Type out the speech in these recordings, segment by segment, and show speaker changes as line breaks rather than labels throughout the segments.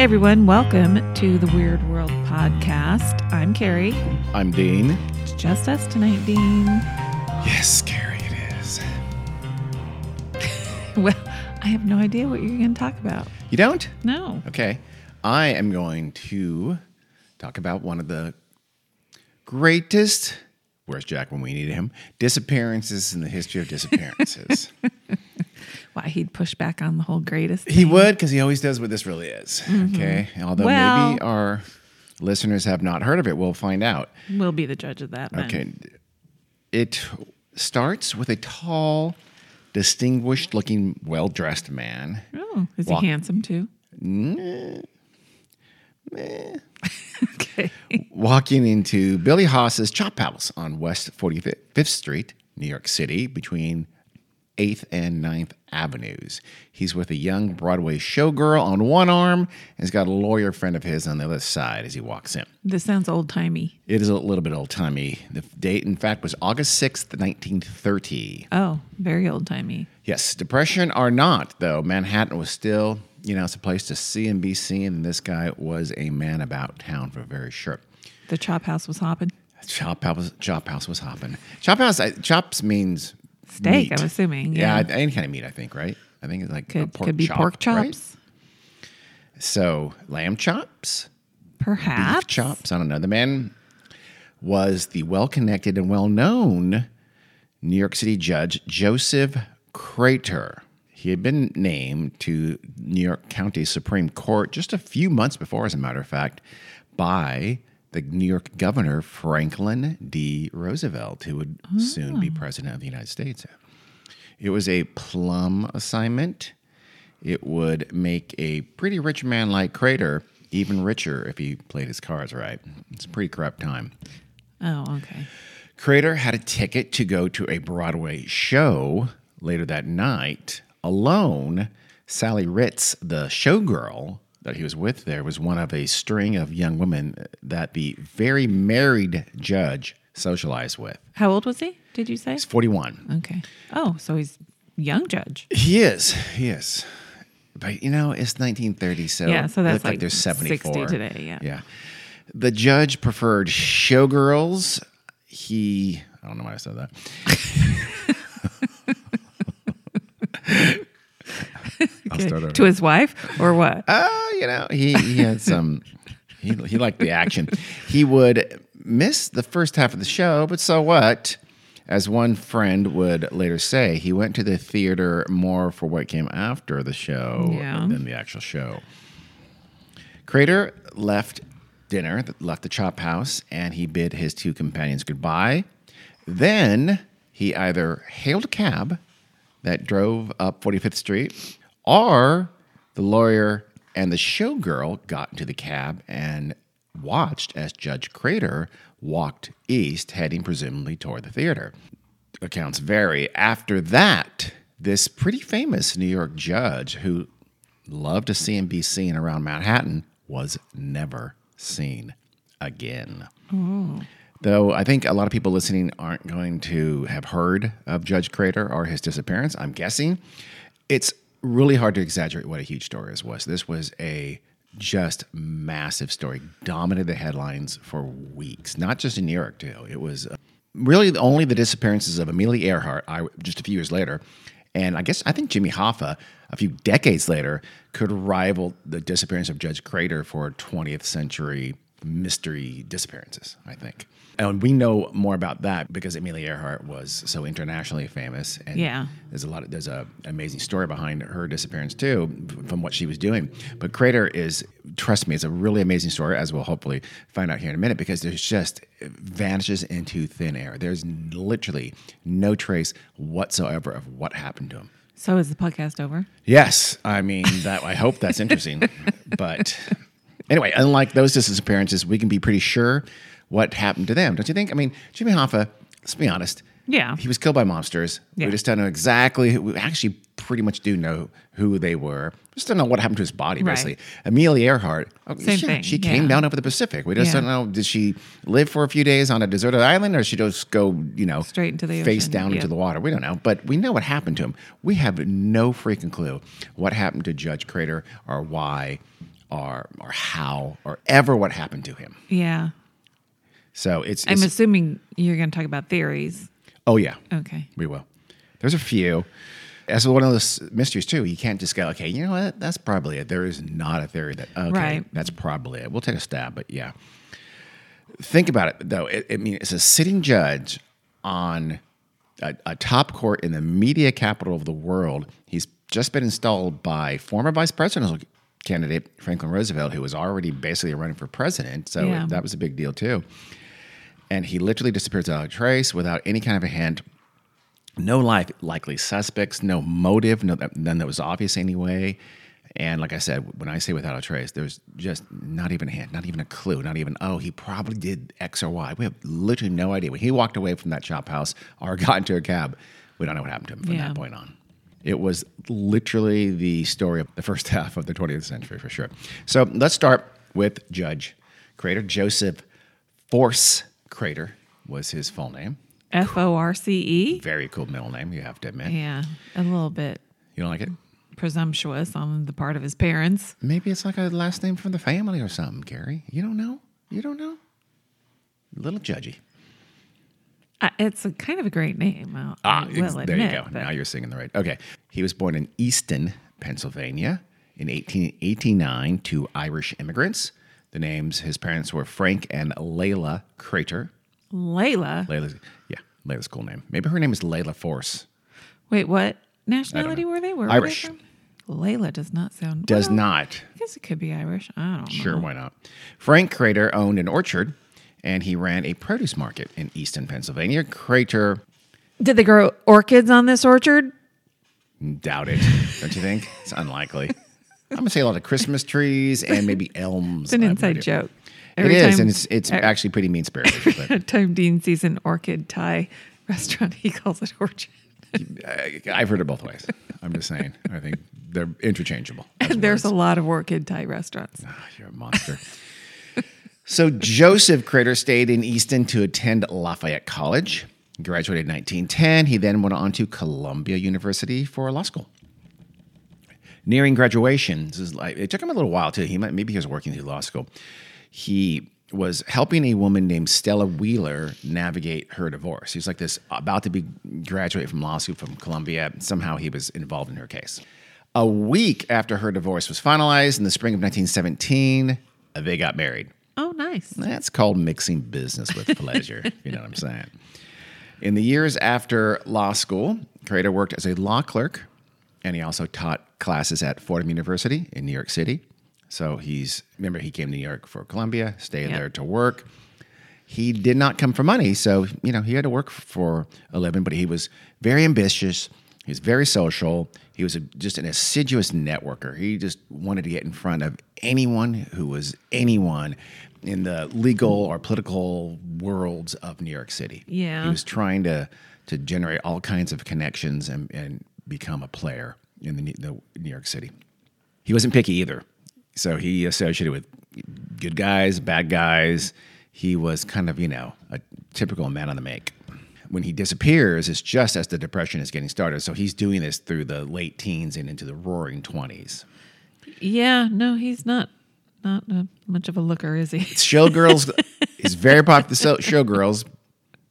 Hey everyone, welcome to the Weird World Podcast. I'm Carrie.
I'm Dean.
It's just us tonight, Dean.
Yes, Carrie, it is.
Well, I have no idea what you're going to talk about.
You don't?
No.
Okay. I am going to talk about one of the greatest, where's Jack when we needed him, disappearances in the history of disappearances.
Why he'd push back on the whole greatest.
he would, because he always does what this really is. Mm-hmm. Okay. Although
Well-
maybe our listeners have not heard of it, we'll find out.
We'll be the judge of that. then.
Okay. It starts with a tall, distinguished looking, well dressed man.
Oh, is
Walk-
he handsome too? okay.
walking into Billy Haas's Chop House on West 45th Street, New York City, between 8th and 9th Avenues. He's with a young Broadway showgirl on one arm and he's got a lawyer friend of his on the other side as he walks in.
This sounds old timey.
It is a little bit old timey. The date, in fact, was August 6th, 1930.
Oh, very old timey.
Yes, depression or not, though, Manhattan was still, you know, it's a place to see and be seen, and this guy was a man about town for very sure.
The chop house was hopping.
Chop house, chop house was hopping. Chop house, I- chops means
Steak,
meat.
I'm assuming.
Yeah,
Yeah.
any kind of meat, I think, right? I think it's like
Could,
pork
could be
chop,
pork
right?
chops.
So lamb chops,
Perhaps.
beef chops. I don't know. The man was the well-connected and well-known New York City judge Joseph Crater. He had been named to New York County Supreme Court just a few months before, as a matter of fact, by the New York governor Franklin D. Roosevelt, who would soon be ah. president of the United States. It was a plum assignment. It would make a pretty rich man like Crater even richer if he played his cards right. It's a pretty corrupt time.
Oh, okay.
Crater had a ticket to go to a Broadway show later that night alone. Sally Ritz, the showgirl that he was with there, was one of a string of young women that the very married judge socialized with.
How old was he? Did you say?
He's 41.
Okay. Oh, so he's young judge.
He is. He is. But you know, it's 1930, so
Yeah, so that's
looked
like
there's 74
60 today, yeah.
yeah. The judge preferred showgirls. He, I don't know why I said that. Over.
To his wife or what?
Uh, you know, he, he had some, he, he liked the action. He would miss the first half of the show, but so what? As one friend would later say, he went to the theater more for what came after the show
Yeah.
than the actual show. Crater left dinner, left the chop house, and he bid his two companions goodbye. Then he either hailed a cab that drove up 45th Street, or the lawyer and the showgirl got into the cab and watched as Judge Crater walked east, heading presumably toward the theater. Accounts vary. After that, this pretty famous New York judge who loved to see and be seen around Manhattan was never seen again. Hmm. Though I think a lot of people listening aren't going to have heard of Judge Crater or his disappearance, I'm guessing. It's really hard to exaggerate what a huge story this was. This was a just massive story, dominated the headlines for weeks, not just in New York, too. It was uh, really only the disappearances of Amelia Earhart I, just a few years later. And I guess I think Jimmy Hoffa, a few decades later, could rival the disappearance of Judge Crater for 20th century mystery disappearances, I think. And we know more about that because Amelia Earhart was so internationally famous. And
Yeah.
there's a lot of there's a amazing story behind her disappearance too, from what she was doing. But Crater is, trust me, it's a really amazing story, as we'll hopefully find out here in a minute, because there's just it vanishes into thin air. There's literally no trace whatsoever of what happened to him.
So is the podcast over?
Yes, I mean that. I hope that's interesting. but anyway, unlike those disappearances, we can be pretty sure what happened to them, don't you think? I mean, Jimmy Hoffa. Let's be honest.
Yeah.
he was killed by monsters.
Yeah.
We just don't know exactly. Who, we actually pretty much do know who they were. We just don't know what happened to his body.
Right.
Basically, Amelia Earhart. oh,
Same
she,
thing,
She came
yeah.
down over the Pacific. We just
Yeah.
don't know. Did she live for a few days on a deserted island, or did she just go, you know,
Straight into the
face
ocean,
down into the water? We don't know. But we know what happened to him. We have no freaking clue what happened to Judge Crater or why or or how or ever what happened to him.
Yeah.
So it's,
I'm
it's
assuming you're going to talk about theories.
oh yeah,
Okay.
we will. There's a few. As one of those mysteries too, you can't just go, okay, you know what? That's probably it. There is not a theory that okay,
Right.
that's probably it. We'll take a stab, but yeah. Think about it though. It, I mean, it's a sitting judge on a, a top court in the media capital of the world. He's just been installed by former vice presidential candidate Franklin Roosevelt, who was already basically running for president. So
Yeah.
that was a big deal too. And he literally disappears without a trace, without any kind of a hint no like likely suspects, no motive, no, none that was obvious anyway. And like I said, when I say without a trace, there's just not even a hint, not even a clue, not even, oh, he probably did X or Y. We have literally no idea. When he walked away from that shop house or got into a cab, we don't know what happened to him from
Yeah.
that point on. It was literally the story of the first half of the 20th century for sure. So let's start with Judge Crater. Joseph Force Crater was his full name.
F O R C E.
Very cool middle name, you have to admit.
Yeah. A little bit
You don't like it?
presumptuous on the part of his parents.
Maybe it's like a last name from the family or something, Carrie. You don't know? You don't know? A little judgy.
Uh, it's a kind of a great name. I'll,
Ah,
admit,
there you go.
but-
Now you're singing the right. Okay. He was born in Easton, Pennsylvania in 1889 to Irish immigrants. The names, his parents were Frank and Layla Crater.
Layla.
Layla's, yeah, Layla's cool name. Maybe her name is Layla Force.
Wait, what nationality were they? Where were they
Irish.
from? Layla does not sound.
Does
well,
not.
I guess it could be Irish. I don't know.
Sure, why not? Frank Crater owned an orchard and he ran a produce market in Easton, Pennsylvania. Crater
Did they grow orchids on this orchard?
Doubt it. Don't you think? It's unlikely. I'm gonna say a lot of Christmas trees and maybe elms.
It's an
I have no
inside joke.
It is, and it's it's
e-
actually pretty mean spirited. But
every time Dean sees an orchid Thai restaurant, he calls it orchard.
I've heard it both ways. I'm just saying. I think they're interchangeable. as
There's a lot of orchid Thai restaurants.
Ah, You're a monster. So Joseph Crater stayed in Easton to attend Lafayette College. He graduated in 1910. He then went on to Columbia University for law school. Nearing graduation, like it took him a little while too. He might maybe he was working through law school. He was helping a woman named Stella Wheeler navigate her divorce. He was like this about to be graduate from law school from Columbia. Somehow he was involved in her case. A week after her divorce was finalized in the spring of 1917, they got married.
Oh, nice.
That's called mixing business with pleasure. you know what I'm saying. In the years after law school, Crater worked as a law clerk, and he also taught classes at Fordham University in New York City. So he's remember he came to New York for Columbia, stayed
Yeah.
there to work. He did not come for money, so you know he had to work for a living. But he was very ambitious. He was very social. He was a, just an assiduous networker. He just wanted to get in front of anyone who was anyone in the legal or political worlds of New York City.
Yeah.
he was trying to to generate all kinds of connections and, and become a player in the, the New York City. He wasn't picky either. So he associated with good guys, bad guys. He was kind of, you know, a typical man on the make. When he disappears, it's just as the depression is getting started. So he's doing this through the late teens and into the roaring 20s.
Yeah, no, he's not not uh, much of a looker, is he?
Showgirls is very popular. So Showgirls,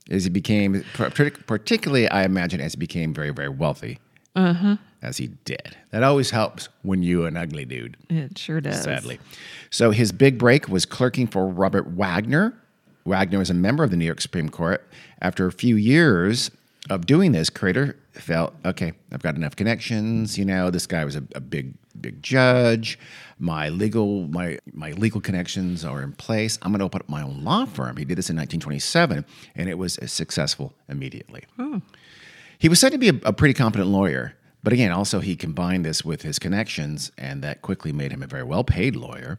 as he became, particularly, I imagine, as he became very, very wealthy. Uh-huh. As he did. That always helps when you an ugly dude.
It sure does.
sadly. So his big break was clerking for Robert Wagner. Wagner was a member of the New York Supreme Court. After a few years of doing this, Crater felt, okay, I've got enough connections. You know, this guy was a, a big, big judge. My legal, my my legal connections are in place. I'm going to open up my own law firm. He did this in 1927, and it was successful immediately. Hmm. He was said to be a, a pretty competent lawyer, but again, also he combined this with his connections, and that quickly made him a very well paid lawyer.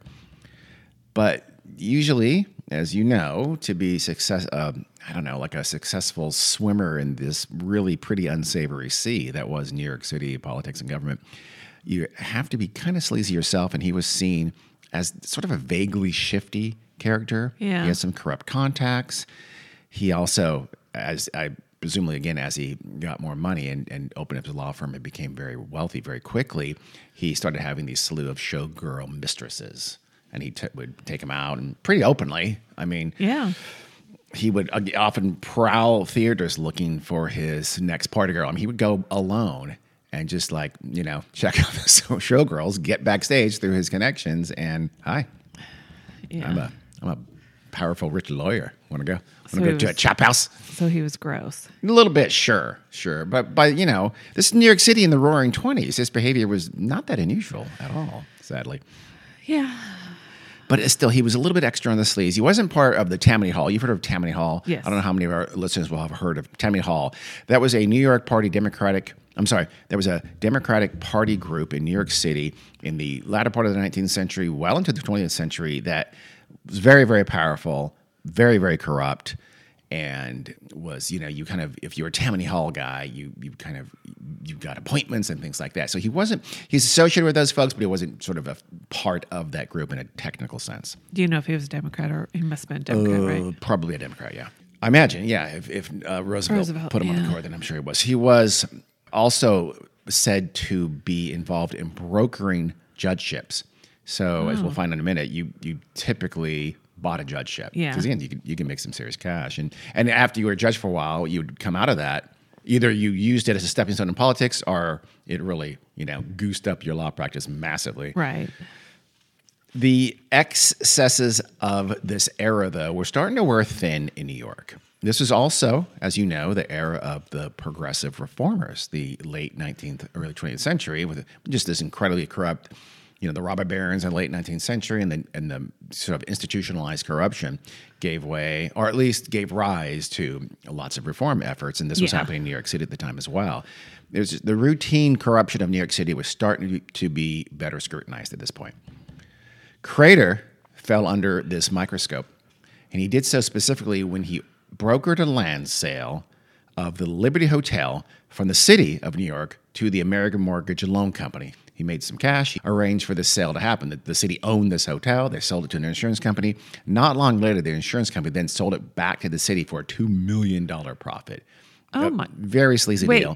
But usually, as you know, to be success, uh, I don't know, like a successful swimmer in this really pretty unsavory sea that was New York City politics and government, you have to be kind of sleazy yourself. And he was seen as sort of a vaguely shifty character.
Yeah.
He has some corrupt contacts. He also, as I presumably again as he got more money and, and opened up his law firm and became very wealthy very quickly, he started having these slew of showgirl mistresses. And he t- would take him out and pretty openly. I mean,
Yeah.
he would uh, often prowl theaters looking for his next party girl. I mean, he would go alone and just like you know check out the showgirls, get backstage through his connections, and hi,
Yeah.
I'm a I'm a powerful rich lawyer. Want to go? Want
So
to go
he
to a
was-
chop house?
so he was gross.
A little bit, sure, sure, but but you know, this is New York City in the Roaring Twenties. His behavior was not that unusual at all, sadly.
Yeah.
But still, he was a little bit extra on the sleeves. He wasn't part of the Tammany Hall. You've heard of Tammany Hall?
Yes.
I don't know how many of our listeners will have heard of Tammany Hall. That was a New York Party Democratic. I'm sorry, there was a Democratic Party group in New York City in the latter part of the 19th century, well into the 20th century, that was very, very powerful, very, very corrupt, and was you know you kind of if you were a Tammany Hall guy, you you kind of you got appointments and things like that. So he wasn't he's associated with those folks, but he wasn't sort of a part of that group in a technical sense.
Do you know if he was a Democrat or he must have been a Democrat,
Uh,
right?
Probably a Democrat, yeah. I imagine, yeah. If, if uh, Roosevelt,
Roosevelt,
put him on the court, then I'm sure he was. He was also said to be involved in brokering judgeships. So, as
Oh.
we'll find in a minute, you you typically bought a judgeship.
Yeah.
Because again, you can, you can make some serious cash, and and after you were a judge for a while, you'd come out of that. Either you used it as a stepping stone in politics, or it really you know goosed up your law practice massively.
Right.
The excesses of this era, though, were starting to wear thin in New York. This is also, as you know, the era of the progressive reformers, the late 19th, early 20th century, with just this incredibly corrupt, you know, the robber barons in the late 19th century and the, and the sort of institutionalized corruption gave way, or at least gave rise to lots of reform efforts. And this was happening in New York City at the time as well. There's the routine corruption of New York City was starting to be better scrutinized at this point. Crater fell under this microscope, and he did so specifically when he brokered a land sale of the Liberty Hotel from the city of New York to the American Mortgage and Loan Company. He made some cash, he arranged for this sale to happen. The, the city owned this hotel, they sold it to an insurance company. Not long later, the insurance company then sold it back to the city for a $2 million profit.
Oh my.
Very sleazy
Wait.
deal.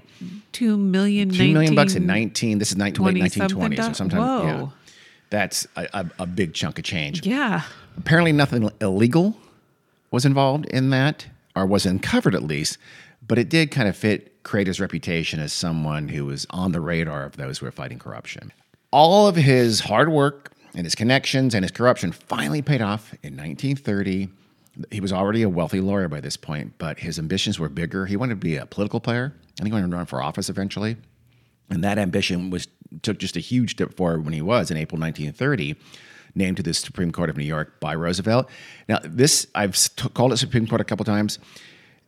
Two million.
Two million bucks in
19
19, this is 19,
20
1920s, so
do-
sometime, yeah. That's a, a, a big chunk of change.
Yeah.
Apparently, nothing illegal was involved in that, or was uncovered at least, but it did kind of fit Crater's reputation as someone who was on the radar of those who were fighting corruption. All of his hard work and his connections and his corruption finally paid off in 1930. He was already a wealthy lawyer by this point, but his ambitions were bigger. He wanted to be a political player. Think he wanted to run for office eventually. And that ambition was took just a huge step forward when he was in April 1930 named to the Supreme Court of New York by Roosevelt. Now, this I've called it Supreme Court a couple times.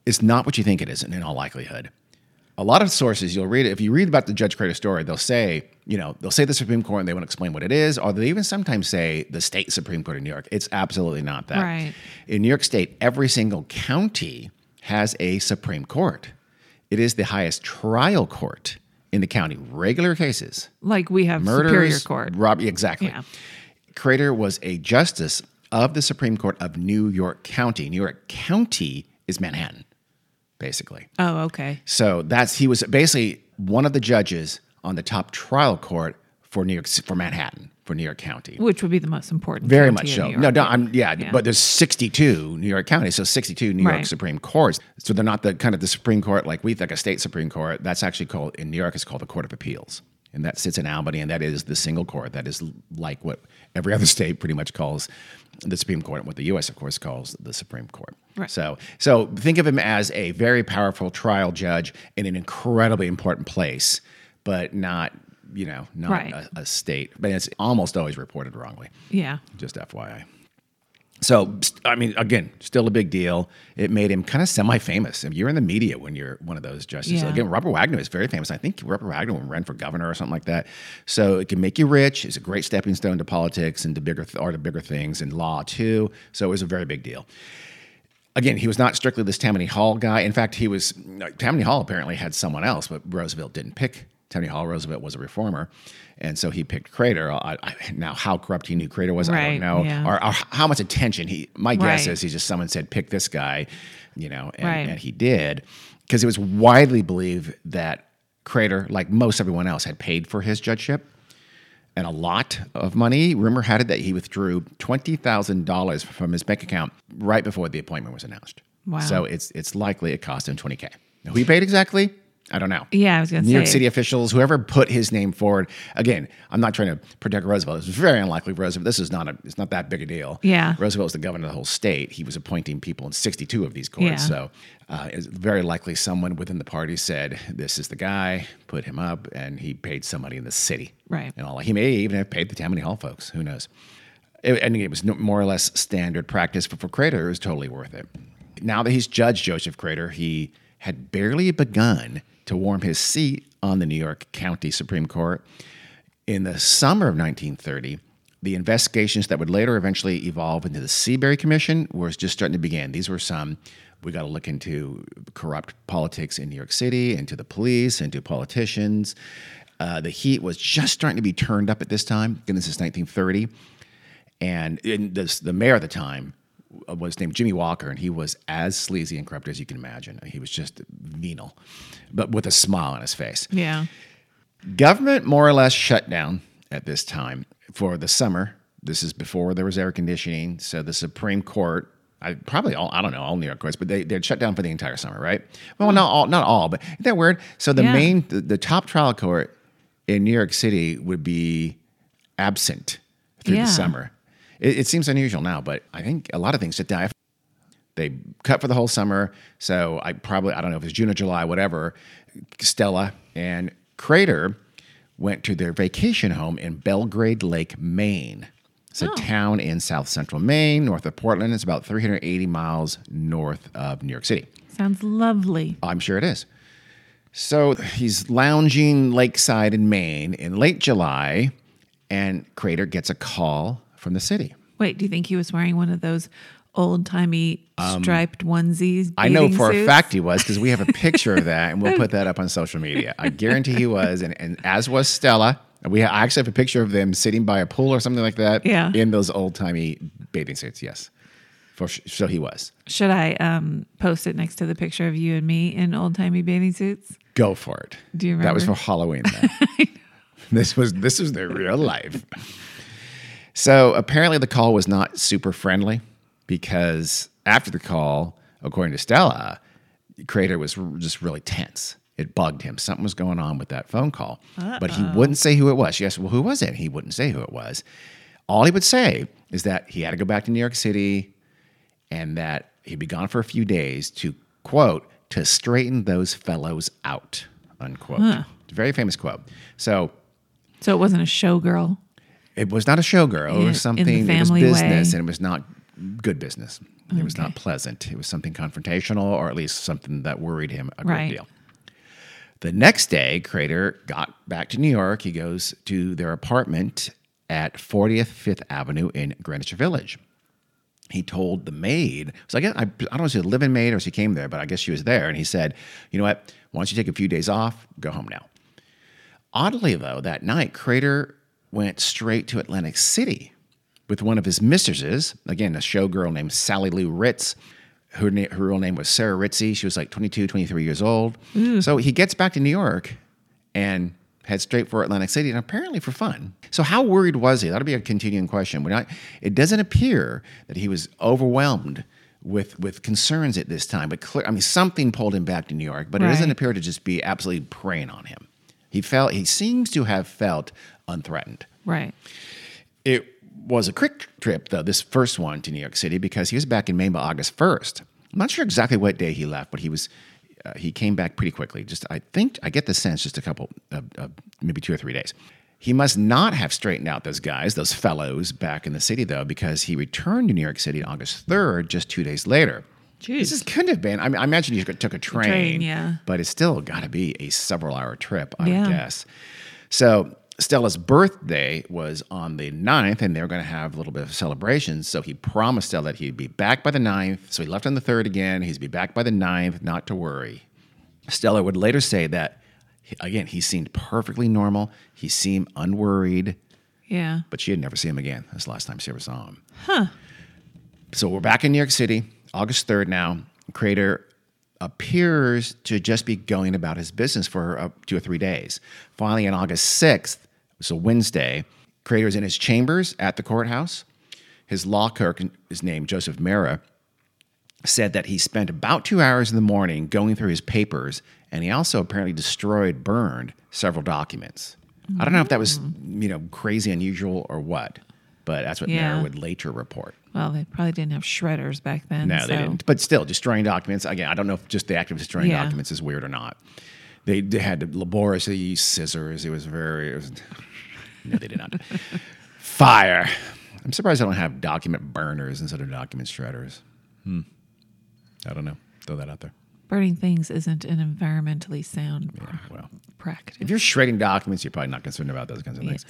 It's not what you think it is, in all likelihood. A lot of sources you'll read it. If you read about the Judge Crater story, they'll say, you know, they'll say the Supreme Court and they won't explain what it is, or they even sometimes say the state Supreme Court of New York. It's absolutely not that.
Right.
In New York State, every single county has a Supreme Court. It is the highest trial court in the county. Regular cases,
Like we have
murders,
Superior Court.
rob- exactly.
Yeah.
Crater was a justice of the Supreme Court of New York County. New York County is Manhattan, basically.
Oh, okay.
So that's he was basically one of the judges on the top trial court for New York for Manhattan for New York County.
Which would be the most important.
Very much so. No, no, I'm yeah,
Yeah.
but there's 62 New York counties, so 62 New York Supreme Courts. So they're not the kind of the Supreme Court like we think a state Supreme Court. That's actually called in New York. It's called the Court of Appeals, and that sits in Albany, and that is the single court. That is like what every other state pretty much calls the Supreme Court, what the U.S. of course calls the Supreme Court.
Right.
So, so think of him as a very powerful trial judge in an incredibly important place, but not. You know, not
Right.
a, a state, but it's almost always reported wrongly
Yeah.
just FYI. So, I mean, again, still a big deal. It made him kind of semi-famous. If you're in the media when you're one of those justices,
Yeah.
again, Robert Wagner is very famous. I think Robert Wagner ran for governor or something like that. So it can make you rich. It's a great stepping stone to politics and to bigger th- or to bigger things and law too. So it was a very big deal. Again, he was not strictly this Tammany Hall guy. In fact, he was Tammany Hall apparently had someone else, but Roosevelt didn't pick Tammany Hall. Roosevelt was a reformer, and so he picked Crater. I, I, now, how corrupt he knew Crater was, I don't know,
yeah.
or, or how much attention he. My guess
Right.
is he just someone said pick this guy, you know, and,
Right.
and he did. because it was widely believed that Crater, like most everyone else, had paid for his judgeship and a lot of money. Rumor had it that he withdrew twenty thousand dollars from his bank account right before the appointment was announced.
Wow.
So it's it's likely it cost him twenty k. Who he paid exactly? I don't know.
Yeah, I was gonna say.
New York. City officials, whoever put his name forward. Again, I'm not trying to protect Roosevelt. It's very unlikely Roosevelt. This is not a. It's not that big a deal.
Yeah.
Roosevelt was the governor of the whole state. He was appointing people in 62 of these courts.
Yeah.
So uh, it's very likely someone within the party said, "This is the guy." Put him up, and he paid somebody in the city.
Right.
And all. He may even have paid the Tammany Hall folks. Who knows? It, and it was no- more or less standard practice, but for Crater, it was totally worth it. Now that he's judged Joseph Crater, he had barely begun to warm his seat on the New York County Supreme Court. In the summer of 1930, the investigations that would later eventually evolve into the Seabury Commission was just starting to begin. These were some, we got to look into corrupt politics in New York City, into the police, into politicians. Uh, the heat was just starting to be turned up at this time. Again, this is 1930 and this, the mayor at the time Uh, was named Jimmy Walker, and he was as sleazy and corrupt as you can imagine. He was just venal, but with a smile on his face.
Yeah.
Government more or less shut down at this time for the summer. This is before there was air conditioning, so the Supreme Court. I probably all I don't know all New York courts, but they they'd shut down for the entire summer, right? Well, not all, not all, but isn't that weird? So the
Yeah.
main, the, the top trial court in New York City would be absent through
Yeah.
the summer. It, it seems unusual now, but I think a lot of things sit down. They cut for the whole summer, so I probably I don't know if it's June or July, whatever. Stella and Crater went to their vacation home in Belgrade Lake, Maine. It's a oh. town in south central Maine, north of Portland. It's about 380 miles north of New York City.
Sounds lovely.
I'm sure it is. So he's lounging lakeside in Maine in late July, and Crater gets a call from the city.
Wait, do you think he was wearing one of those old timey striped onesies?
Um, I know for a fact he was because we have a picture of that, and we'll put that up on social media. I guarantee he was, and, and as was Stella. We I actually have a picture of them sitting by a pool or something like that.
Yeah.
in those old timey bathing suits. Yes, for sh- so he was.
Should I um, post it next to the picture of you and me in old timey bathing suits?
Go for it.
Do you remember?
That was for? Halloween. This was this was their real life. So apparently the call was not super friendly because after the call, according to Stella, Crater was just really tense. It bugged him. Something was going on with that phone call, but he wouldn't say who it was. She asked, "Well, who was it?" He wouldn't say who it was. All he would say is that he had to go back to New York City and that he'd be gone for a few days to quote to straighten those fellows out unquote. A very famous quote. So
So it wasn't a showgirl.
It was not a showgirl.
In-
it was something. It was business,
way.
and it was not good business. It was not pleasant. It was something confrontational, or at least something that worried him a great
Right.
deal. The next day, Crater got back to New York. He goes to their apartment at 40th Fifth Avenue in Greenwich Village. He told the maid, so I guess I, I don't know if she was a living maid or she came there, but I guess she was there. And he said, "You know what? Why don't you take a few days off? Go home now." Oddly, though, that night, Crater went straight to Atlantic City with one of his mistresses, again, a showgirl named Sally Lou Ritz. Her, na- her real name was Sarah Ritzy. She was like 22, 23 years old. Mm. So he gets back to New York and heads straight for Atlantic City, and apparently for fun. So, how worried was he? That'll be a continuing question. We're not, it doesn't appear that he was overwhelmed with with concerns at this time, but clear, I mean, something pulled him back to New York, but it doesn't appear to just be absolutely preying on him. He felt he seems to have felt unthreatened.
Right.
It was a quick trip, though, this first one to New York City, because he was back in Maine by August 1st. I'm not sure exactly what day he left, but he was uh, he came back pretty quickly. Just I think I get the sense just a couple, of, of maybe two or three days. He must not have straightened out those guys, those fellows back in the city, though, because he returned to New York City on August 3rd, just two days later.
Jeez.
This is, couldn't have been. I, mean, I imagine he took a train,
train, yeah.
but it's still got to be a several hour trip, I
Yeah.
guess. So Stella's birthday was on the 9th, and they were going to have a little bit of celebration. So he promised Stella that he'd be back by the 9th. So he left on the 3rd again. He'd be back by the 9th, not to worry. Stella would later say that, again, he seemed perfectly normal. He seemed unworried,
Yeah.
but she had never seen him again. That's the last time she ever saw him. Huh. So we're back in New York City, August 3rd now. Crater appears to just be going about his business for uh, two or three days. Finally, on August 6th, so Wednesday, Crater's in his chambers at the courthouse. His law clerk, is named Joseph Mara, said that he spent about two hours in the morning going through his papers, and he also apparently destroyed, burned several documents. I don't know if that was, you know, crazy unusual or what, but that's what
Yeah.
Mara would later report.
Well, they probably didn't have shredders back then.
No,
so.
they didn't. But still, destroying documents. Again, I don't know if just the act of destroying
Yeah.
documents is weird or not. They, they had to laboriously used scissors. It was very. It was, no, they did not. Fire. I'm surprised I don't have document burners instead of document shredders. Hmm. I don't know. Throw that out there.
Burning things isn't an environmentally sound pr-
Well,
practice.
if you're shredding documents, you're probably not concerned about those kinds of things.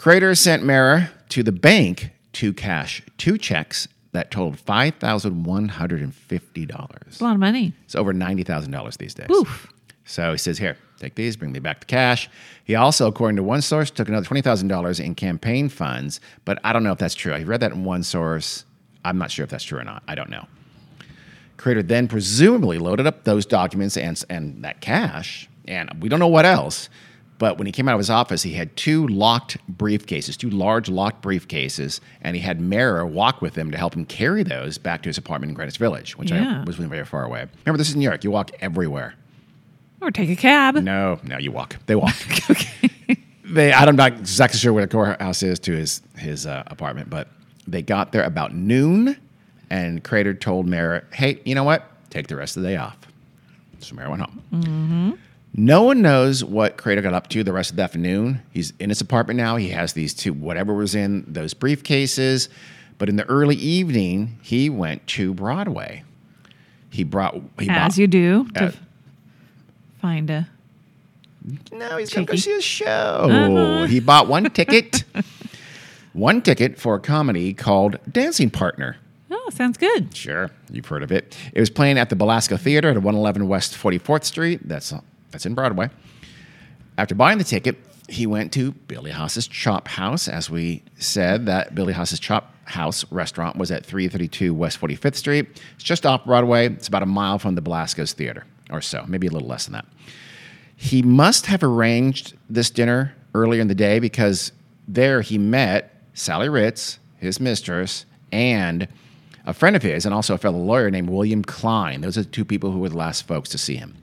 Crater sent Mara to the bank to cash two checks that totaled five thousand one hundred and fifty dollars.
A lot of money.
It's over ninety thousand dollars these days.
Oof.
So he says, "Here, take these, bring me back the cash." He also, according to one source, took another twenty thousand dollars in campaign funds, but I don't know if that's true. I read that in one source. I'm not sure if that's true or not. I don't know. Crater then presumably loaded up those documents and and that cash, and we don't know what else. But when he came out of his office, he had two locked briefcases, two large locked briefcases, and he had Mara walk with him to help him carry those back to his apartment in Greenwich Village, which
Yeah.
I was very far away. Remember, this is New York. You walk everywhere.
Or take a cab.
No, no, you walk. They walk. They, I'm not exactly sure where the courthouse is to his his uh, apartment, but they got there about noon, and Crater told Mara, "Hey, you know what? Take the rest of the day off." So Mara went home. No one knows what Crater got up to the rest of the afternoon. He's in his apartment now. He has these two, whatever was in those briefcases. But in the early evening, he went to Broadway. He brought he
As
bought,
you do to
Uh,
f- find a.
No, he's going to go see a show.
Uh-huh.
He bought one ticket, one ticket for a comedy called Dancing Partner.
Oh, sounds good.
Sure, you've heard of it. It was playing at the Belasco Theater at 111 West 44th Street. That's that's in Broadway. After buying the ticket, he went to Billy Haas's Chop House. As we said, that Billy Haas's Chop House restaurant was at 332 West 45th Street. It's just off Broadway. It's about a mile from the Belasco's Theater, or so, maybe a little less than that. He must have arranged this dinner earlier in the day because there he met Sally Ritz, his mistress, and a friend of his, and also a fellow lawyer named William Klein. Those are the two people who were the last folks to see him.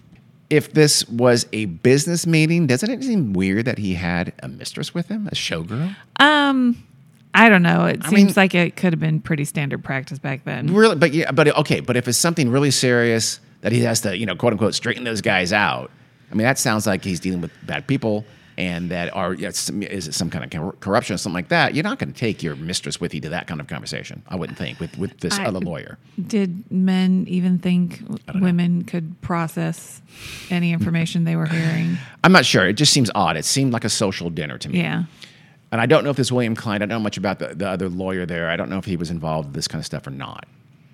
If this was a business meeting, doesn't it seem weird that he had a mistress with him, a showgirl?
Um, I don't know. It
I
seems
mean-
like it could have been pretty standard practice back then.
Really, but yeah, but okay, but if it's something really serious that he has to, you know, quote unquote, straighten those guys out. I mean, that sounds like he's dealing with bad people and that are is it some kind of corruption or something like that. You're not going to take your mistress with you to that kind of conversation. I wouldn't think with with this
I-
other lawyer.
Did men even think women could process any information they were hearing?
I'm not sure. It just seems odd. It seemed like a social dinner to me.
Yeah.
And I don't know if this William Klein, I don't know much about the, the other lawyer there. I don't know if he was involved in this kind of stuff or not.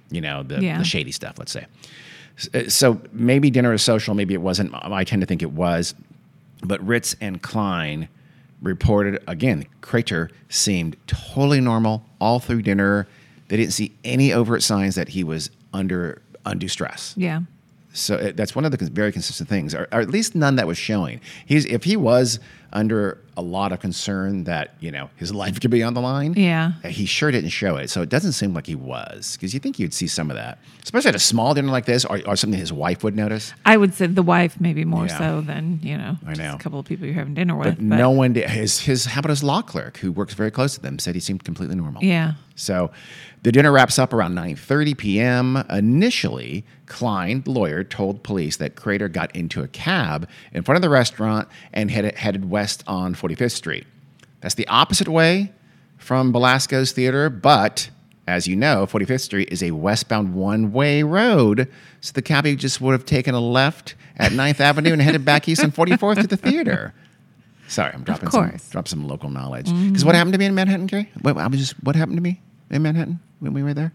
You know, the,
Yeah.
the shady stuff, let's say. Uh, So maybe dinner is social, maybe it wasn't. I tend to think it was. But Ritz and Klein reported again, Crater seemed totally normal all through dinner. They didn't see any overt signs that he was under undue stress.
Yeah.
So it, that's one of the very consistent things, or, or at least none that was showing. He's if he was under a lot of concern that you know his life could be on the line.
Yeah.
Uh, he sure didn't show it. So it doesn't seem like he was, because you think you'd see some of that, especially at a small dinner like this, or, or something his wife would notice.
I would say the wife maybe more
Yeah.
so than, you know,
I
just
know.
a couple of people you're having dinner with.
But no one did. His his how about his law clerk, who works very close to them, said he seemed completely normal.
Yeah.
So the dinner wraps up around 9:30 p.m. Initially, Klein, the lawyer, told police that Crater got into a cab in front of the restaurant and headed, headed west on 45th Street. That's the opposite way from Belasco's theater, but as you know, 45th Street is a westbound one-way road, so the cabbie just would have taken a left at 9th Avenue and headed back east on 44th to the theater. Sorry, I'm dropping some drop some local knowledge. Mm-hmm. Because what happened to me in Manhattan, Carrie? What, I was just what happened to me in Manhattan when we were there?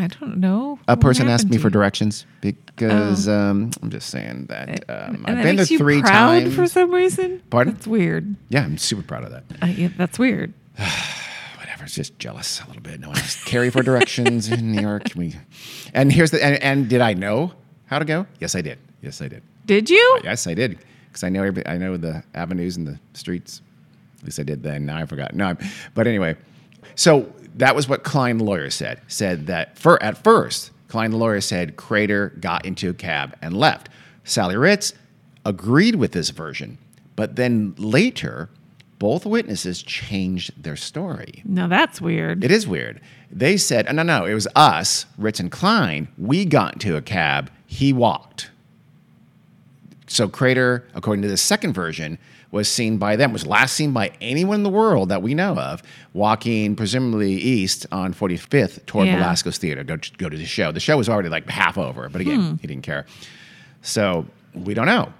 I don't know.
A
What
person asked me for directions because um, I'm just saying that um, I've
that
been there three
proud
times.
for some reason.
Pardon?
That's weird.
yeah, I'm super proud of that.
Uh, yeah, that's weird.
Whatever, it's just jealous a little bit. No one asked Carrie for directions in New York. We, and here's the and, and did I know how to go? Yes, I did. Yes, I did.
Did you?
Yes, I did. Because I know every, I know the avenues and the streets. At least I did then. Now I forgot. No, I'm- but anyway, so that was what Klein the lawyer said. Said that for at first, Klein the lawyer said Crater got into a cab and left. Sally Ritz agreed with this version, but then later, both witnesses changed their story.
No, that's weird.
It is weird. They said, "Oh, no, no, it was us, Ritz and Klein. We got into a cab. He walked. So Crater, according to the second version, was seen by them, was last seen by anyone in the world that we know of, walking presumably east on 45th toward
Yeah.
Belasco's Theater, go, go to the show. The show was already like half over, but again, hmm. he didn't care. So we don't know.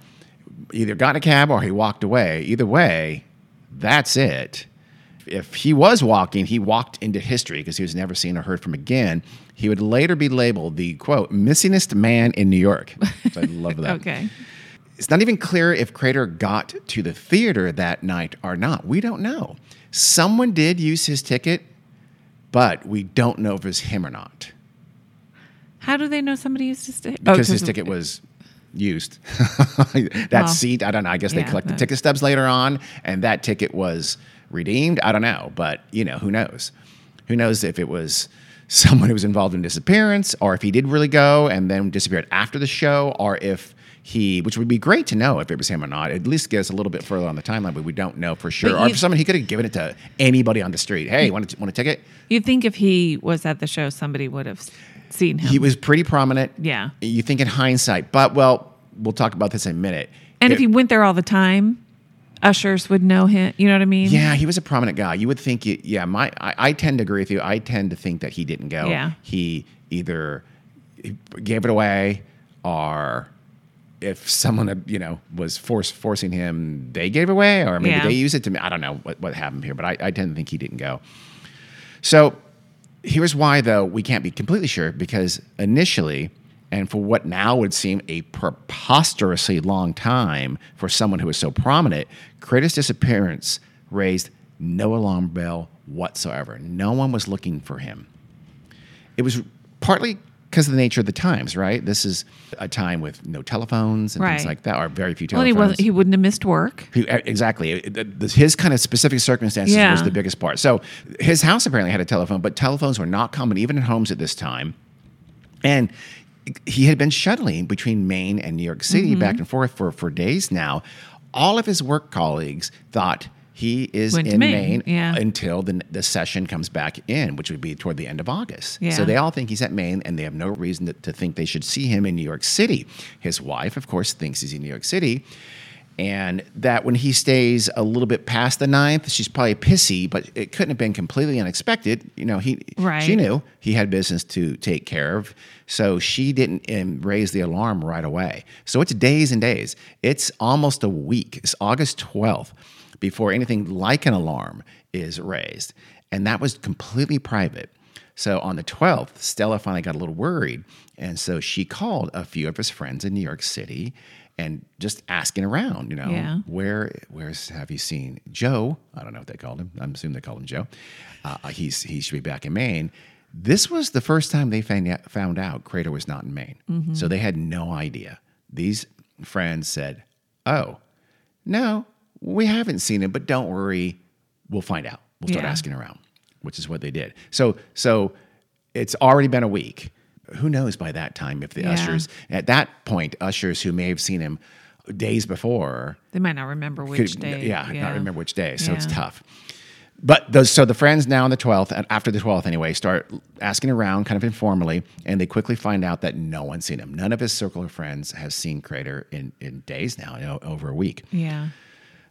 Either got in a cab or he walked away. Either way, that's it. If he was walking, he walked into history because he was never seen or heard from again. He would later be labeled the quote missingest man in New York. So I love that.
okay.
It's not even clear if Crater got to the theater that night or not. We don't know. Someone did use his ticket, but we don't know if it was him or not
How do they know somebody used his ticket?
Oh, because his ticket was used. that
Well,
seat, I don't know. I guess they
yeah,
collected
that-
ticket stubs later on, and that ticket was redeemed. I don't know, but you know, who knows? Who knows if it was someone who was involved in disappearance, or if he did really go and then disappeared after the show, or if he, which would be great to know if it was him or not. At least get us a little bit further on the timeline, but we don't know for sure. Or for someone he could have given it to anybody on the street. Hey, want to want a ticket?
You'd think if he was at the show, somebody would have seen him.
He was pretty prominent.
Yeah.
You think in hindsight, but well, we'll talk about this in a minute.
and if he went there all the time, ushers would know him. You know what I mean?
Yeah, he was a prominent guy. You would think, you, yeah, my I, I tend to agree with you. I tend to think that he didn't go.
Yeah.
He either gave it away or if someone you know was force, forcing him, they gave away, or maybe
Yeah.
they used it to me. I don't know what, what happened here, but I, I tend to think he didn't go. So here's why, though, we can't be completely sure because initially, and for what now would seem a preposterously long time for someone who is so prominent, Crater's disappearance raised no alarm bell whatsoever. No one was looking for him. It was partly because of the nature of the times, right? This is a time with no telephones and things like that, or very few
Well, he
telephones.
wasn't. He wouldn't have missed work.
He- exactly. It- it- this- His kind of specific circumstances
Yeah.
was the biggest part. So his house apparently had a telephone, but telephones were not common even in homes at this time. And he had been shuttling between Maine and New York City
Mm-hmm.
back and forth for, for days now. All of his work colleagues thought he is
Went
in
Maine,
Maine,
yeah.
until the, the session comes back in, which would be toward the end of August.
Yeah.
So they all think he's at Maine, and they have no reason to, to think they should see him in New York City. His wife, of course, thinks he's in New York City. And that when he stays a little bit past the ninth, she's probably pissy, but it couldn't have been completely unexpected. You know, he
Right.
she knew he had business to take care of, so she didn't um, raise the alarm right away. So it's days and days. It's almost a week. It's August twelfth before anything like an alarm is raised, and that was completely private. So on the 12th, Stella finally got a little worried. And so she called a few of his friends in New York City and just asking around, you know,
Yeah.
where where's have you seen Joe? I don't know what they called him. I'm assuming they called him Joe. Uh, he's he should be back in Maine. This was the first time they found out, found out Crater was not in Maine, so they had no idea. These friends said, "Oh, no, we haven't seen him, but don't worry, we'll find out. We'll start
Yeah.
asking around," which is what they did. So so it's already been a week. Who knows by that time if the
Yeah.
ushers at that point ushers who may have seen him days before
They might not remember which
could-
day.
Yeah, not remember which day. So it's tough. But those, so the friends now on the 12th, and after the 12th anyway, start asking around kind of informally, and they quickly find out that no one's seen him. None of his circle of friends has seen Crater in, in days now, you know, over a week.
Yeah.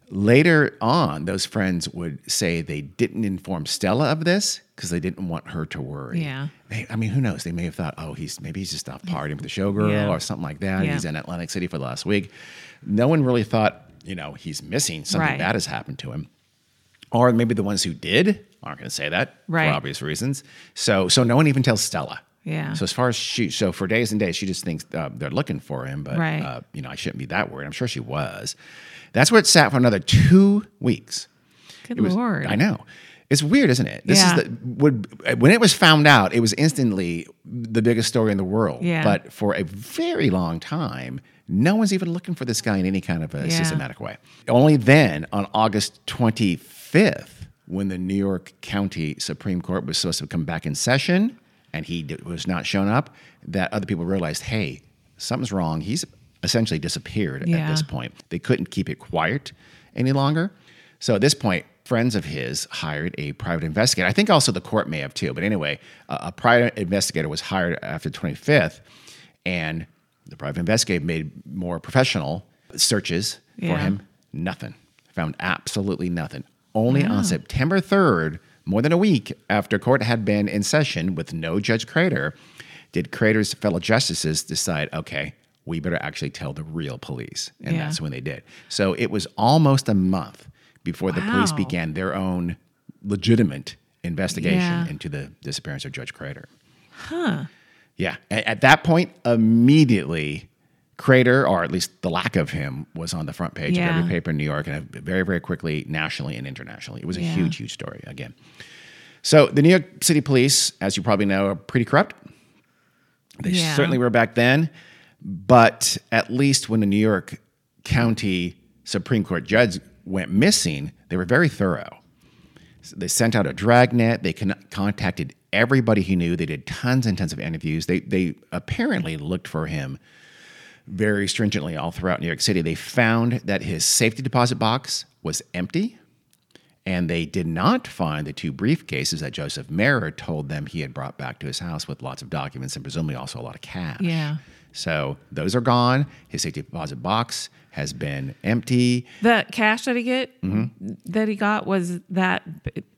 Later on, those friends would say they didn't inform Stella of this because they didn't want her to worry.
Yeah.
They, I mean, who knows? They may have thought, oh, he's maybe he's just off partying with the showgirl
Yeah.
or something like that.
Yeah.
He's in Atlantic City for the last week. No one really thought, you know, he's missing. Something
Right.
bad has happened to him. Or maybe the ones who did aren't going to say that
Right.
for obvious reasons. So, so no one even tells Stella.
Yeah.
So as far as she, so for days and days, she just thinks uh, they're looking for him. But
Right.
uh, you know, I shouldn't be that worried. I'm sure she was. That's where it sat for another two weeks.
Good
was,
lord.
I know. It's weird, isn't it? This
Yeah.
is the would when it was found out, it was instantly the biggest story in the world.
Yeah.
But for a very long time, no one's even looking for this guy in any kind of a
Yeah.
systematic way. Only then, on August 25th, when the New York County Supreme Court was supposed to come back in session and he was not shown up, that other people realized, hey, something's wrong. He's essentially disappeared at this point. They couldn't keep it quiet any longer. So at this point, friends of his hired a private investigator. I think also the court may have too. But anyway, a, a private investigator was hired after 25th, and the private investigator made more professional searches for him. Nothing. Found absolutely nothing. Only on September 3rd, more than a week after court had been in session with no Judge Crater, did Crater's fellow justices decide, okay, we better actually tell the real police. And
Yeah.
that's when they did. So it was almost a month before the police began their own legitimate investigation
Yeah.
into the disappearance of Judge Crater. Huh. Yeah. A- At that point, immediately, Crater, or at least the lack of him, was on the front page of every paper in New York and very, very quickly nationally and internationally. It was a
Yeah.
huge, huge story again. So the New York City police, as you probably know, are pretty corrupt. They
Yeah.
certainly were back then. But at least when the New York County Supreme Court judge went missing, they were very thorough. They sent out a dragnet. They con- contacted everybody he knew. They did tons and tons of interviews. They, they apparently looked for him very stringently all throughout New York City. They found that his safety deposit box was empty, and they did not find the two briefcases that Joseph Mayer told them he had brought back to his house with lots of documents and presumably also a lot of cash.
Yeah.
So those are gone. His safety deposit box has been empty.
The cash that he get
Mm-hmm.
that he got was that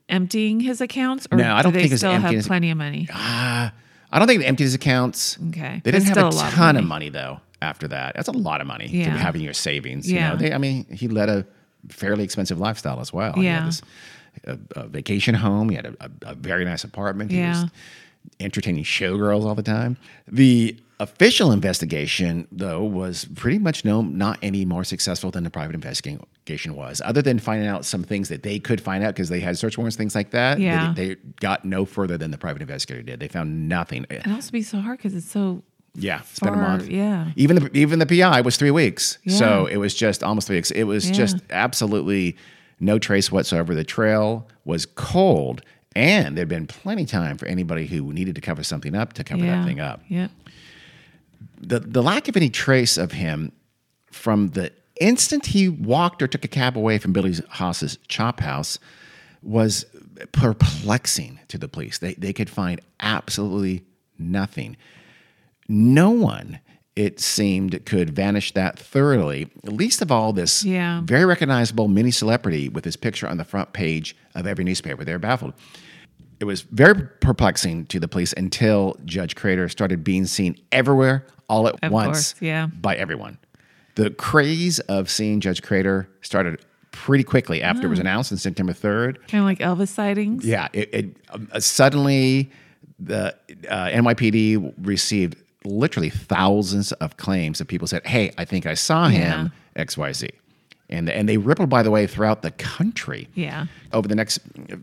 emptying his accounts, or
No, I don't
do they
think was
still have plenty of money?
I don't think they emptied his accounts.
Okay.
They didn't have a
a lot of
ton
money.
of money though. After that, that's a lot of money to
Yeah.
have in your savings. You
Yeah.
know, they, I mean, he led a fairly expensive lifestyle as well. He had
Yeah.
this, a, a vacation home. He had a, a, a very nice apartment. He
Yeah.
was entertaining showgirls all the time. The official investigation, though, was pretty much no not any more successful than the private investigation was, other than finding out some things that they could find out because they had search warrants, things like that. They-
Yeah.
They, got no further than the private investigator did. They found nothing.
It also be so hard because it's so
Yeah, it's been a month.
yeah.
even the even the PI was three weeks, so it was just almost three weeks. It was
Yeah.
just absolutely no trace whatsoever. The trail was cold, and there'd been plenty time for anybody who needed to cover something up to cover
yeah.
that thing up.
Yep.
The the lack of any trace of him from the instant he walked or took a cab away from Billy Haas's chop house was perplexing to the police. They they could find absolutely nothing. No one, it seemed, could vanish that thoroughly. Least of all, this
Yeah.
very recognizable mini celebrity with his picture on the front page of every newspaper. They're baffled. It was very perplexing to the police until Judge Crater started being seen everywhere all at
Of
once
course, yeah.
by everyone. The craze of seeing Judge Crater started pretty quickly after
Hmm.
it was announced on September 3rd.
Kind of like Elvis sightings.
Yeah, it, it um, uh, suddenly the uh, NYPD received literally thousands of claims of people said, "Hey, I think I saw him X Y Z," and and they rippled by the way throughout the country.
Yeah.
Over the next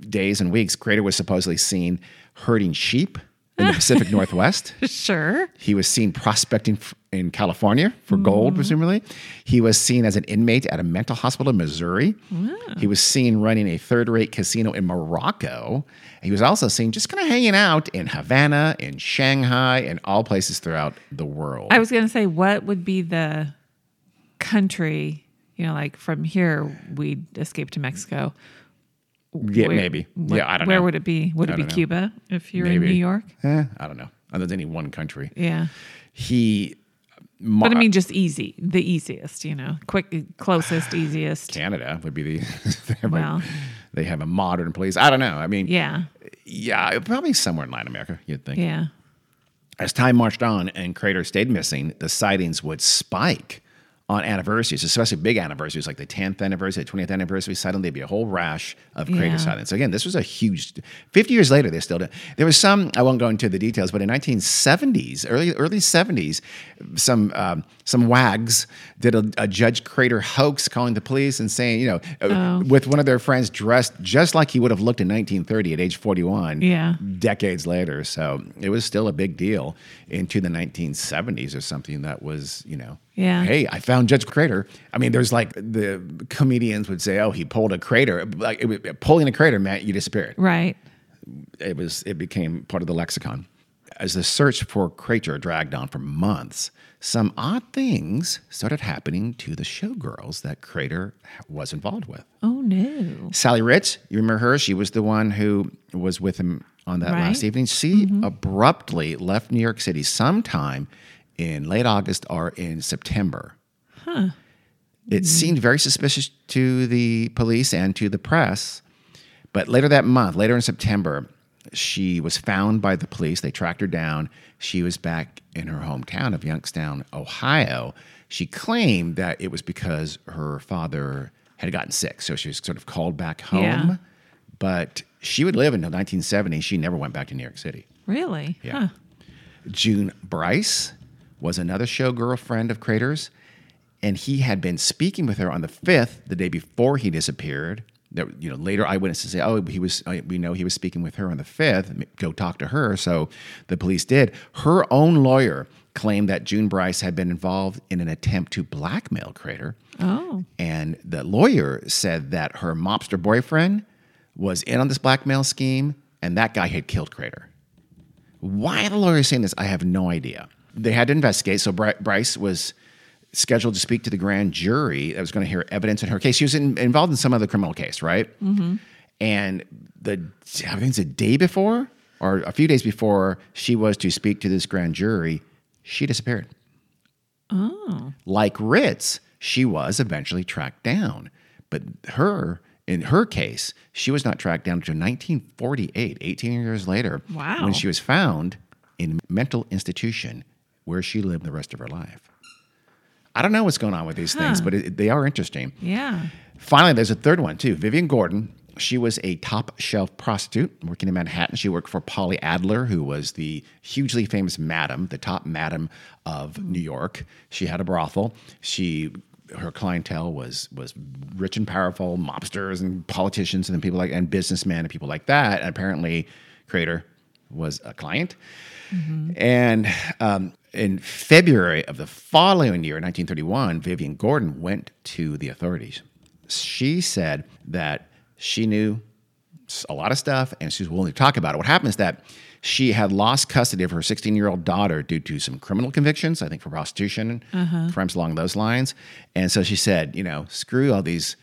days and weeks, Crater was supposedly seen herding sheep in the Pacific Northwest.
Sure.
He was seen prospecting in California for gold, mm-hmm. presumably. He was seen as an inmate at a mental hospital in Missouri. Ah. He was seen running a third rate casino in Morocco. He was also seen just kind of hanging out in Havana, in Shanghai, and all places throughout the world.
I was going to say, what would be the country? You know, like from here, we'd escape to Mexico.
yeah,
Where-
maybe.
what-
yeah, I don't
where
know.
Where would it be? Would
I
it be. Cuba if you're in New York?
Eh, I don't know. Than any one country.
Yeah.
He.
But I mean, just easy, the easiest, you know, quick, closest, easiest.
Canada would be the. they have a-
Well.
they have a modern police. I don't know. I mean,
Yeah.
yeah, probably somewhere in Latin America, you'd think.
Yeah.
As time marched on and Crater stayed missing, the sightings would spike on anniversaries, especially big anniversaries like the 10th anniversary, the 20th anniversary, suddenly there'd be a whole rash of crater
Yeah.
So again, this was a huge. 50 years later, they still did. There was some. I won't go into the details, but in 1970s, early early 70s, some um, some wags did a, a Judge Crater hoax, calling the police and saying, you know, uh, with one of their friends dressed just like he would have looked in 1930 at age 41.
Yeah.
Decades later, so it was still a big deal into the 1970s or something that was, you know.
Yeah.
Hey, I found Judge Crater. I mean, there's like the comedians would say, "Oh, he pulled a crater." Like was- pulling a crater meant you disappeared.
Right.
It was. It became part of the lexicon. As the search for Crater dragged on for months, some odd things started happening to the showgirls that Crater was involved with.
Oh no.
Sally Ritz, you remember her? She was the one who was with him on that last evening. She mm-hmm. abruptly left New York City sometime in late August or in September. It hmm. seemed very suspicious to the police and to the press. But later that month, later in September, she was found by the police. They tracked her down. She was back in her hometown of Youngstown, Ohio. She claimed that it was because her father had gotten sick. So she was sort of called back home.
Yeah.
But she would live until 1970. She never went back to New York City.
Really?
Yeah.
Huh.
June Brice was another showgirl friend of Crater's, and he had been speaking with her on the fifth, the day before he disappeared. There, you know, later eyewitnesses say, "Oh, he was. uh, We know he was speaking with her on the fifth. Go talk to her." So the police did. Her own lawyer claimed that June Brice had been involved in an attempt to blackmail Crater.
Oh.
And the lawyer said that her mobster boyfriend was in on this blackmail scheme, and that guy had killed Crater. Why the lawyer is saying this, I have no idea. They had to investigate. So Bry- Brice was scheduled to speak to the grand jury that was going to hear evidence in her case. She was in, involved in some other criminal case, right? Mm-hmm. And the I think it's a day before or a few days before she was to speak to this grand jury, she disappeared.
Oh.
Like Ritz, she was eventually tracked down. But her, in her case, she was not tracked down until 1948, 18 years later,
Wow.
when she was found in a mental institution where she lived the rest of her life. I don't know what's going on with these things, but it, they are interesting.
Yeah.
Finally, there's a third one too. Vivian Gordon. She was a top shelf prostitute working in Manhattan. She worked for Polly Adler, who was the hugely famous madam, the top madam of New York. She had a brothel. She her clientele was was rich and powerful, mobsters and politicians and people like and businessmen and people like that. And apparently, Crater was a client. And um, in February of the following year, 1931, Vivian Gordon went to the authorities. She said that she knew a lot of stuff and she was willing to talk about it. What happened is that she had lost custody of her 16 year old daughter due to some criminal convictions, I think for prostitution, crimes along those lines. And so she said, you know, screw all these.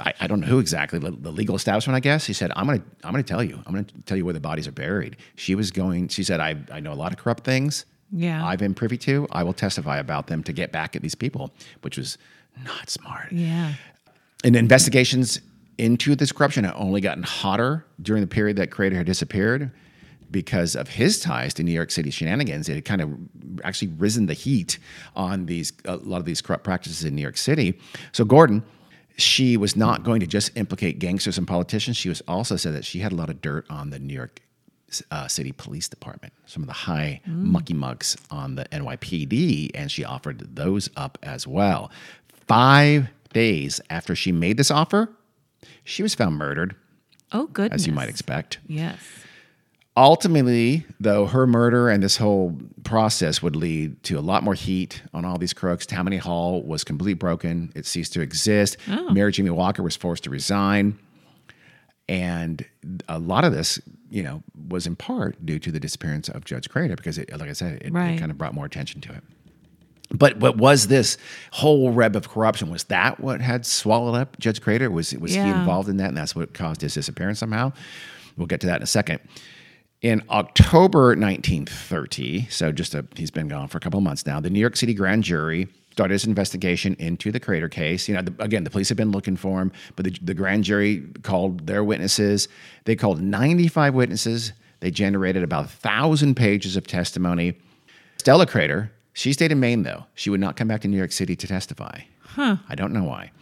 I, I don't know who exactly the, the legal establishment. I guess he said, "I'm gonna, I'm gonna tell you. I'm gonna tell you where the bodies are buried." She was going. She said, "I, I know a lot of corrupt things.
Yeah.
I've been privy to. I will testify about them to get back at these people," which was not smart.
Yeah.
And investigations into this corruption had only gotten hotter during the period that Crater had disappeared because of his ties to New York City shenanigans. It had kind of actually risen the heat on these a lot of these corrupt practices in New York City. So Gordon, she was not going to just implicate gangsters and politicians. She was also said that she had a lot of dirt on the New York uh, City Police Department, some of the high mucky mucks on the NYPD, and she offered those up as well. Five days after she made this offer, she was found murdered,
Oh, goodness.
as you might expect.
Yes.
Ultimately, though, her murder and this whole process would lead to a lot more heat on all these crooks. Tammany Hall was completely broken. It ceased to exist. Oh. Mayor Jimmy Walker was forced to resign. And a lot of this, you know, was in part due to the disappearance of Judge Crater because, it, like I said, it, it kind of brought more attention to it. But what was this whole web of corruption? Was that what had swallowed up Judge Crater? Was was he involved in that, and that's what caused his disappearance somehow? We'll get to that in a second. In October 1930, so just a, he's been gone for a couple of months now. The New York City grand jury started its investigation into the Crater case. You know, the, again, the police had been looking for him, but the, the grand jury called their witnesses. They called 95 witnesses. They generated about a thousand pages of testimony. Stella Crater She stayed in Maine, though. She would not come back to New York City to testify. Huh. I don't know why.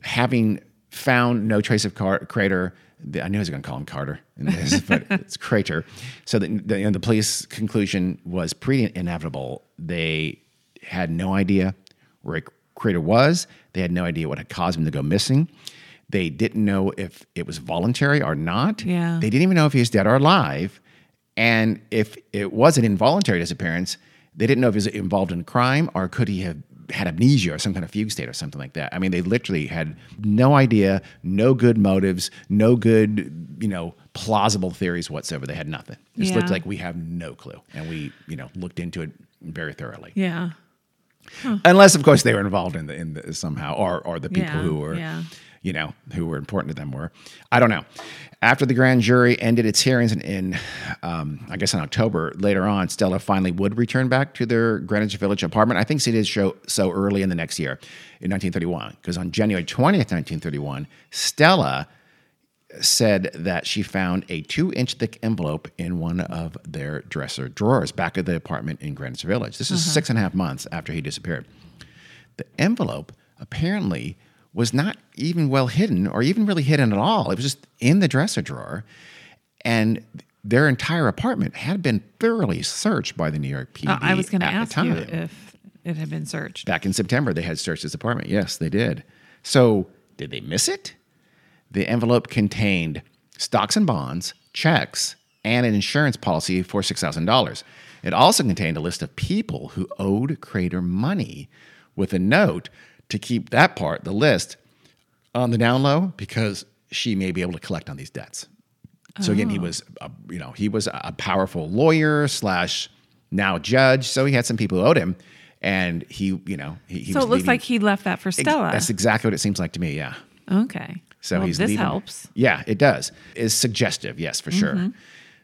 Having found no trace of Car- Crater, the, I knew I was going to call him Carter in this, but it's Crater. So the, the, you know, the police conclusion was pretty inevitable. They had no idea where Crater was. They had no idea what had caused him to go missing. They didn't know if it was voluntary or not.
Yeah.
They didn't even know if he was dead or alive. And if it was an involuntary disappearance, they didn't know if he was involved in a crime or could he have had amnesia or some kind of fugue state or something like that. I mean, they literally had no idea, no good motives, no good, you know, plausible theories whatsoever. They had nothing. It just looked like we have no clue. And we, you know, looked into it very thoroughly.
Yeah.
Unless, of course, they were involved in the, in the somehow, or or the people
Yeah,
who were,
yeah.
you know, who were important to them were. I don't know. After the grand jury ended its hearings in, in um, I guess in October, later on, Stella finally would return back to their Greenwich Village apartment. I think she did show so early in the next year, in 1931, because on January 20th, 1931, Stella said that she found a two inch thick envelope in one of their dresser drawers back at the apartment in Greenwich Village. This is six and a half months after he disappeared. The envelope apparently was not even well hidden or even really hidden at all. It was just in the dresser drawer. And their entire apartment had been thoroughly searched by the New York PD.
Uh, I was going to ask you if it had been searched.
Back in September, they had searched his apartment. Yes, they did. So, did they miss it? The envelope contained stocks and bonds, checks, and an insurance policy for $6,000. It also contained a list of people who owed Crater money with a note to keep that part, the list, on the down low because she may be able to collect on these debts. So again, he was, a, you know, he was a powerful lawyer slash now judge. So he had some people who owed him, and he, you know, he, he
so it looks
leaving-
like he left that for Stella.
That's exactly what it seems like to me. Yeah.
okay.
So
well,
he's
this
leaving.
helps.
Yeah, it does. Is suggestive, yes, for
Mm-hmm.
sure.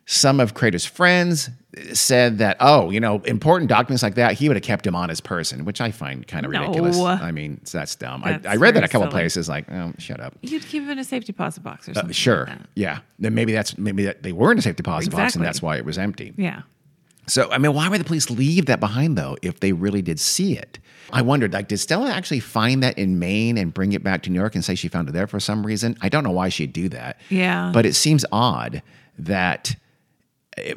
Some of Crater's friends said that, oh, you know, important documents like that, he would have kept them on his person, which I find kind of
No.
ridiculous. I mean, that's dumb.
That's
I, I read that a couple
silly.
places, like, oh, shut up.
You'd keep him in a safety deposit box or something.
Uh, Sure.
Like
yeah. Then maybe that's maybe that they were in a safe deposit box and that's why it was empty.
Yeah.
So, I mean, why would the police leave that behind though if they really did see it? I wondered, like, did Stella actually find that in Maine and bring it back to New York and say she found it there for some reason? I don't know why she'd do that.
Yeah.
But it seems odd that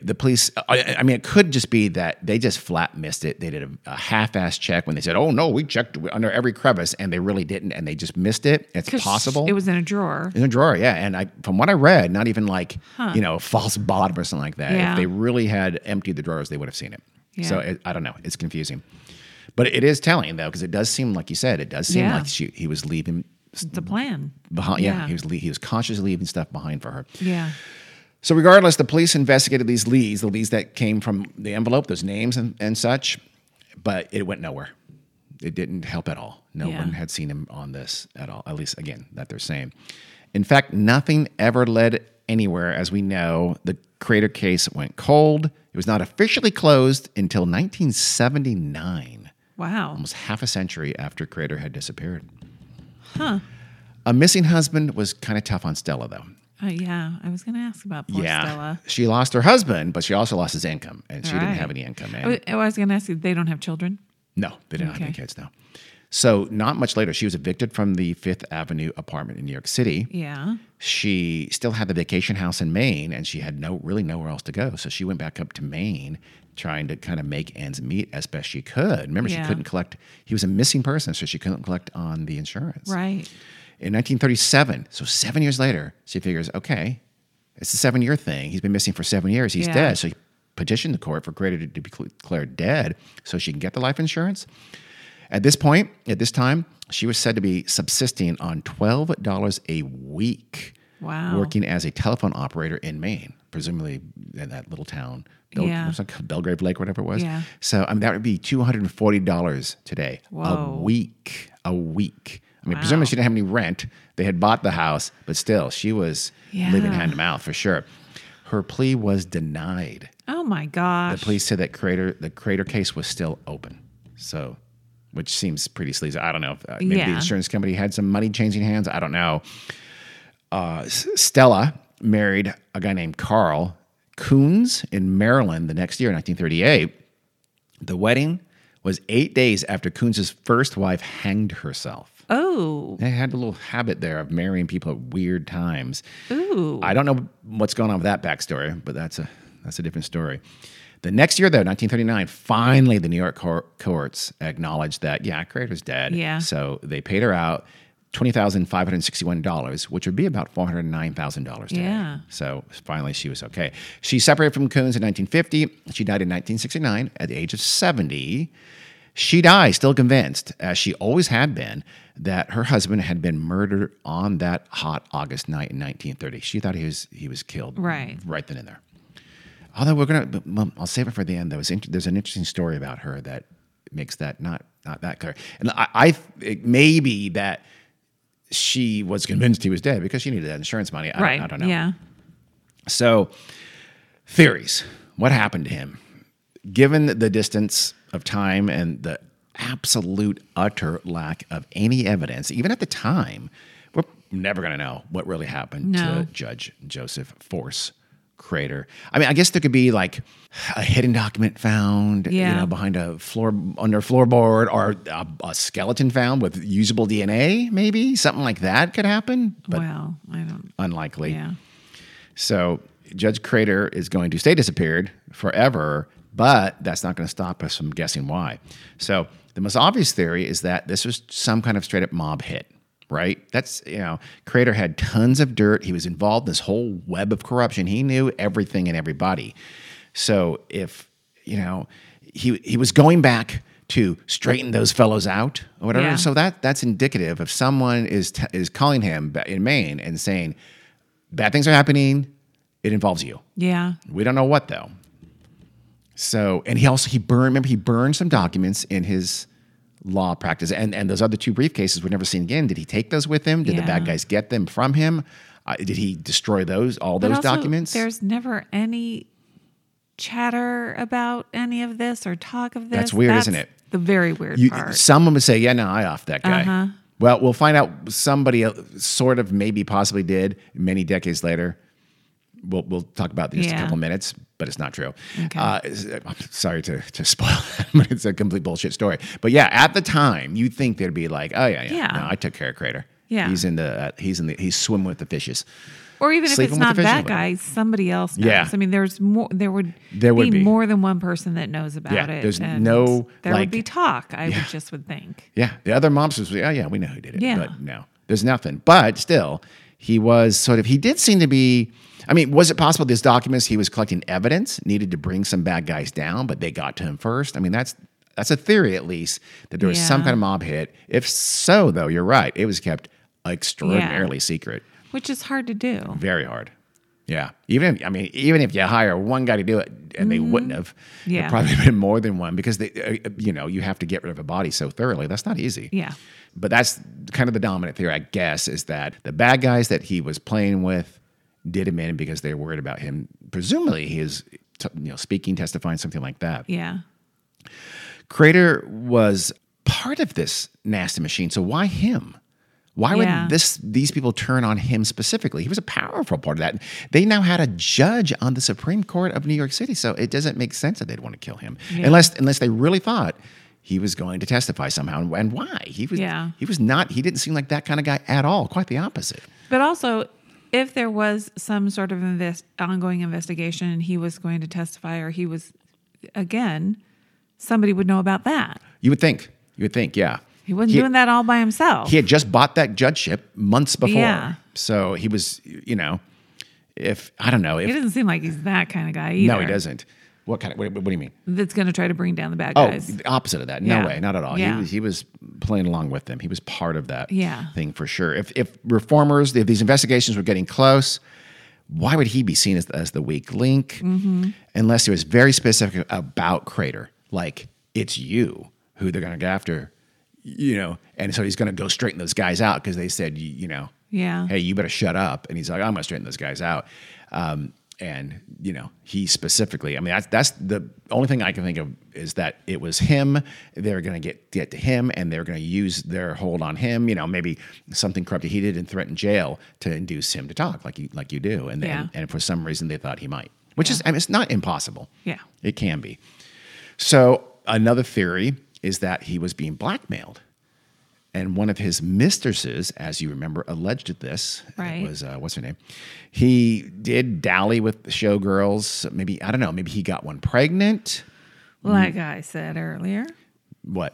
the police, I, I mean, it could just be that they just flat missed it. They did a, a half ass check when they said, oh, no, we checked under every crevice, and they really didn't, and they just missed it. it's possible.
It was in a drawer.
In a drawer, yeah. And I, from what I read, not even like you know false bottom or something like that.
Yeah.
If they really had emptied the drawers, they would have seen it. So it, I don't know. It's confusing, but it is telling though because it does seem like you said. It does seem
Yeah.
like she, he was leaving
It's a plan.
behind. Yeah,
Yeah.
he was he was consciously leaving stuff behind for her.
Yeah.
So regardless, the police investigated these leads, the leads that came from the envelope, those names and, and such, but it went nowhere. It didn't help at all. No
Yeah.
one had seen him on this at all, at least again, that they're saying. In fact, nothing ever led anywhere. As we know, the Crater case went cold. It was not officially closed until 1979
Wow.
almost half a century after Crater had disappeared. Huh. A missing husband was kind of tough on Stella, though.
Uh, yeah. I was going to ask about poor Stella.
She lost her husband, but she also lost his income, and she didn't have any income.
I
And
was, I was going to ask you, they don't have children?
no, they don't have any
Okay.
kids. No. So not much later, she was evicted from the Fifth Avenue apartment in New York City.
Yeah.
She still had the vacation house in Maine, and she had no really nowhere else to go. So she went back up to Maine, trying to kind of make ends meet as best she could. Remember, she couldn't collect. He was a missing person, so she couldn't collect on the insurance.
Right.
In 1937, so seven years later, she figures, okay, it's a seven year thing. He's been missing for seven years. He's
Yeah.
dead. So she petitioned the court for Crater to be declared dead so she can get the life insurance. At this point, at this time, she was said to be subsisting on $12 a week,
Wow.
working as a telephone operator in Maine, presumably in that little town. Bel-
Yeah.
Belgrade Lake, whatever it was.
Yeah.
So I mean, that would be $240 today. A week. A week. I mean,
Wow.
presumably she didn't have any rent. They had bought the house, but still, she was living hand to mouth for sure. Her plea was denied.
Oh my gosh.
The police said that Crater, the Crater case was still open. So, which seems pretty sleazy. I don't know if uh, maybe the insurance company had some money changing hands. I don't know. Uh, Stella married a guy named Carl Kunz in Maryland the next year, 1938. The wedding was eight days after Kunz' first wife hanged herself.
Oh.
They had a little habit there of marrying people at weird times.
Ooh.
I don't know what's going on with that backstory, but that's a that's a different story. The next year, though, 1939, finally the New York cor- courts acknowledged that yeah, Crater's dead.
Yeah.
So they paid her out twenty thousand five hundred sixty-one dollars, which would be about four hundred nine thousand dollars today.
Yeah.
So finally, she was okay. She separated from Kunz in 1950. She died in 1969 at the age of 70. She died still convinced, as she always had been, that her husband had been murdered on that hot August night in 1930. She thought he was he was killed
Right.
right then and there. Although we're gonna, well, I'll save it for the end. Though It's int- there's an interesting story about her that makes that not not that clear. And I, I it may be that she was convinced he was dead because she needed that insurance money. I,
right.
don't, I don't know.
Yeah.
So, theories. What happened to him? Given the distance of time and the absolute utter lack of any evidence, even at the time, we're never going to know what really happened
No.
to Judge Joseph Force Crater. I mean, I guess there could be like a hidden document found, you know, behind a floor under a floorboard, or a, a skeleton found with usable DNA. Maybe something like that could happen, but
well, I don't.
unlikely.
Yeah.
So Judge Crater is going to stay disappeared forever, but that's not going to stop us from guessing why. So the most obvious theory is that this was some kind of straight up mob hit, right? That's, you know, Crater had tons of dirt. He was involved in this whole web of corruption. He knew everything and everybody. So if, you know, he, he was going back to straighten those fellows out or whatever.
Yeah.
So that that's indicative of someone is t- is calling him in Maine and saying, bad things are happening. It involves you.
Yeah.
We don't know what though. So, and he also he burned. Remember, he burned some documents in his law practice, and and those other two briefcases were never seen again. Did he take those with him? Did the bad guys get them from him? Uh, did he destroy those all
But
those
also,
documents?
There's never any chatter about any of this or talk of this.
That's weird, isn't it?
The very weird
You,
part.
someone would say, "Yeah, no, I off that guy."
Uh-huh.
Well, we'll find out. Somebody sort of, maybe, possibly did many decades later. We'll we'll talk about in a
Yeah.
couple minutes, but it's not true.
Okay.
Uh, I'm sorry to to spoil that, but it's a complete bullshit story. But yeah, at the time, you'd think they'd be like, "Oh yeah, yeah,
Yeah.
no, I took care of Crater.
Yeah.
he's in the uh, he's in the he's swimming with the fishes."
or even if it's not that guy, somebody else knows.
Yeah.
I mean, there's more. There would
There would be.
more than one person that knows about
Yeah,
it.
there's no,
There
like-
would be talk. I
Yeah.
would just would think.
Yeah, the other mobsters, were, oh yeah, we know who did it.
Yeah.
But no, there's nothing. But still, he was sort of, he did seem to be, I mean, was it possible these documents, he was collecting evidence, needed to bring some bad guys down, but they got to him first? I mean, that's, that's a theory at least, that there was some kind of mob hit. If so, though, you're right. It was kept extraordinarily secret.
Which is hard to do.
Very hard. Yeah. Even if, I mean, even if you hire one guy to do it and they wouldn't have,
Mm-hmm. Yeah.
probably been more than one because they, uh, you know, you have to get rid of a body so thoroughly. That's not easy.
Yeah.
But that's kind of the dominant theory, I guess, is that the bad guys that he was playing with did him in because they were worried about him. Presumably, he is, t- you know, speaking, testifying, something like that.
Yeah.
Crater was part of this nasty machine. So why him? Why
Yeah.
would this these people turn on him specifically? He was a powerful part of that. They now had a judge on the Supreme Court of New York City, so it doesn't make sense that they'd want to kill him
Yeah.
unless unless they really thought he was going to testify somehow. And- And why? He was
Yeah.
he was not. He didn't seem like that kind of guy at all. Quite the opposite.
But also, if there was some sort of invest, ongoing investigation and he was going to testify or he was, again, somebody would know about that.
You would think. You would think. Yeah.
He wasn't doing that all by himself.
He had just bought that judgeship months before.
Yeah.
So he was, you know, if I don't know if
he doesn't seem like he's that kind of guy either.
No, he doesn't. What kind of? What, what do you mean?
That's going to try to bring down the bad
Oh,
guys.
the opposite of that. No
Yeah.
way, not at all. He
Yeah.
was he was playing along with them. He was part of that
Yeah.
thing for sure. If if reformers, if these investigations were getting close, why would he be seen as, as the weak link?
Mm-hmm.
Unless he was very specific about Crater, like it's you who they're going to go after, you know. And so he's going to go straighten those guys out because they said, you, you know,
Yeah.
hey, you better shut up. And he's like, I'm going to straighten those guys out. Um, and you know, he specifically, I mean, that's that's the only thing I can think of is that it was him. They're going to get get to him, and they're going to use their hold on him. You know, maybe something corrupt he did and threaten jail to induce him to talk, like you like you do. And
Yeah.
and, and for some reason they thought he might, which is I mean, it's not impossible.
Yeah.
it can be. So another theory is that he was being blackmailed. And one of his mistresses, as you remember, alleged this.
Right.
It was, uh, what's her name? He did dally with showgirls. Maybe, I don't know, maybe he got one pregnant.
Like I said earlier,
What?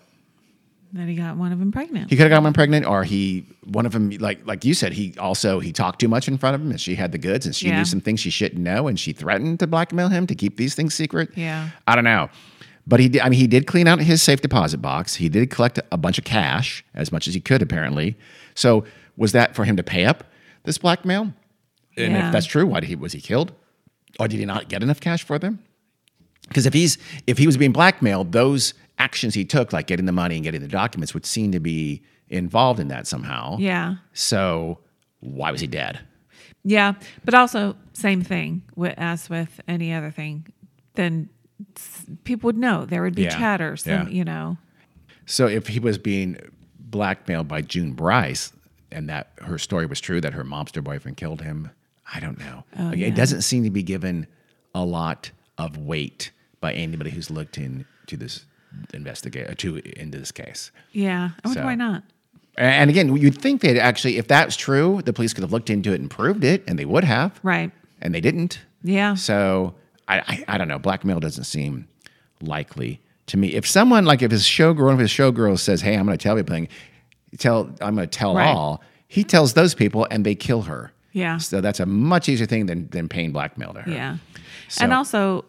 that he got one of them pregnant.
He could have got one pregnant, or he, one of them, like like you said, he also he talked too much in front of him, and she had the goods, and she
Yeah.
knew some things she shouldn't know, and she threatened to blackmail him to keep these things secret.
Yeah.
I don't know, but he did. I mean, he did clean out his safe deposit box. He did collect a bunch of cash, as much as he could, apparently. So was that for him to pay up this blackmail? And
Yeah.
if that's true, why did he was he killed, or did he not get enough cash for them? Because if he's if he was being blackmailed, those actions he took, like getting the money and getting the documents, would seem to be involved in that somehow.
yeah.
So why was he dead?
Yeah, but also same thing with, as with any other thing. Then people would know there would be
Yeah,
chatter. Some,
yeah.
you know,
So if he was being blackmailed by June Brice, and that her story was true, that her mobster boyfriend killed him, I don't know. Oh, like,
yeah.
It doesn't seem to be given a lot of weight by anybody who's looked into this investigate uh, to into this case.
yeah. I wonder
So-
why not.
And again, you'd think they'd actually, if that's true, the police could have looked into it and proved it, and they would have,
Right.
and they didn't.
Yeah.
So I, I, I don't know. Blackmail doesn't seem likely to me. If someone like if his showgirl, one of his showgirls says, "Hey, I'm going to tell people, tell I'm going to tell
Right.
all," he tells those people, and they kill her.
Yeah.
So that's a much easier thing than than paying blackmail to her.
Yeah.
So-
And also,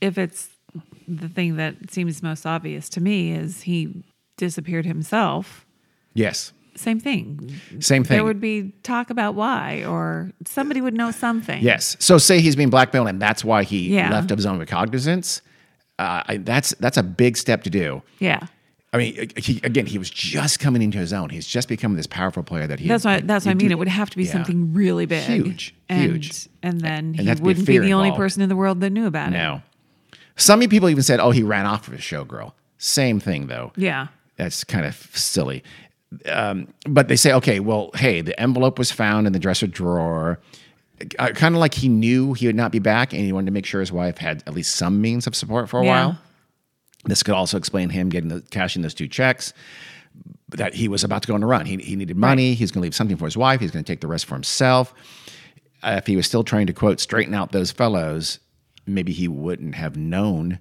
if it's the thing that seems most obvious to me is he disappeared himself.
Yes.
Same thing.
Same thing.
There would be talk about why, or somebody would know something.
Yes. So say he's being blackmailed, and that's why he
Yeah.
left of his own recognizance. Uh, I, that's that's a big step to do.
Yeah.
I mean, he, again, he was just coming into his own. He's just becoming this powerful player that he.
That's why. That's what I mean. It would have to be
yeah.
something really big,
Huge,
and,
huge.
and then he
that'd be a
wouldn't be
fear
the only person in the world that knew about it.
No. Some people even said, "Oh, he ran off with his showgirl." Same thing, though.
Yeah.
That's kind of silly. Um, but they say, okay, well, hey, the envelope was found in the dresser drawer. Uh, kind of like he knew he would not be back, and he wanted to make sure his wife had at least some means of support for a
Yeah.
while. This could also explain him getting the cashing those two checks. That he was about to go on a run. He, he needed money. He's going to leave something for his wife. He's going to take the rest for himself. Uh, if he was still trying to quote straighten out those fellows, maybe he wouldn't have known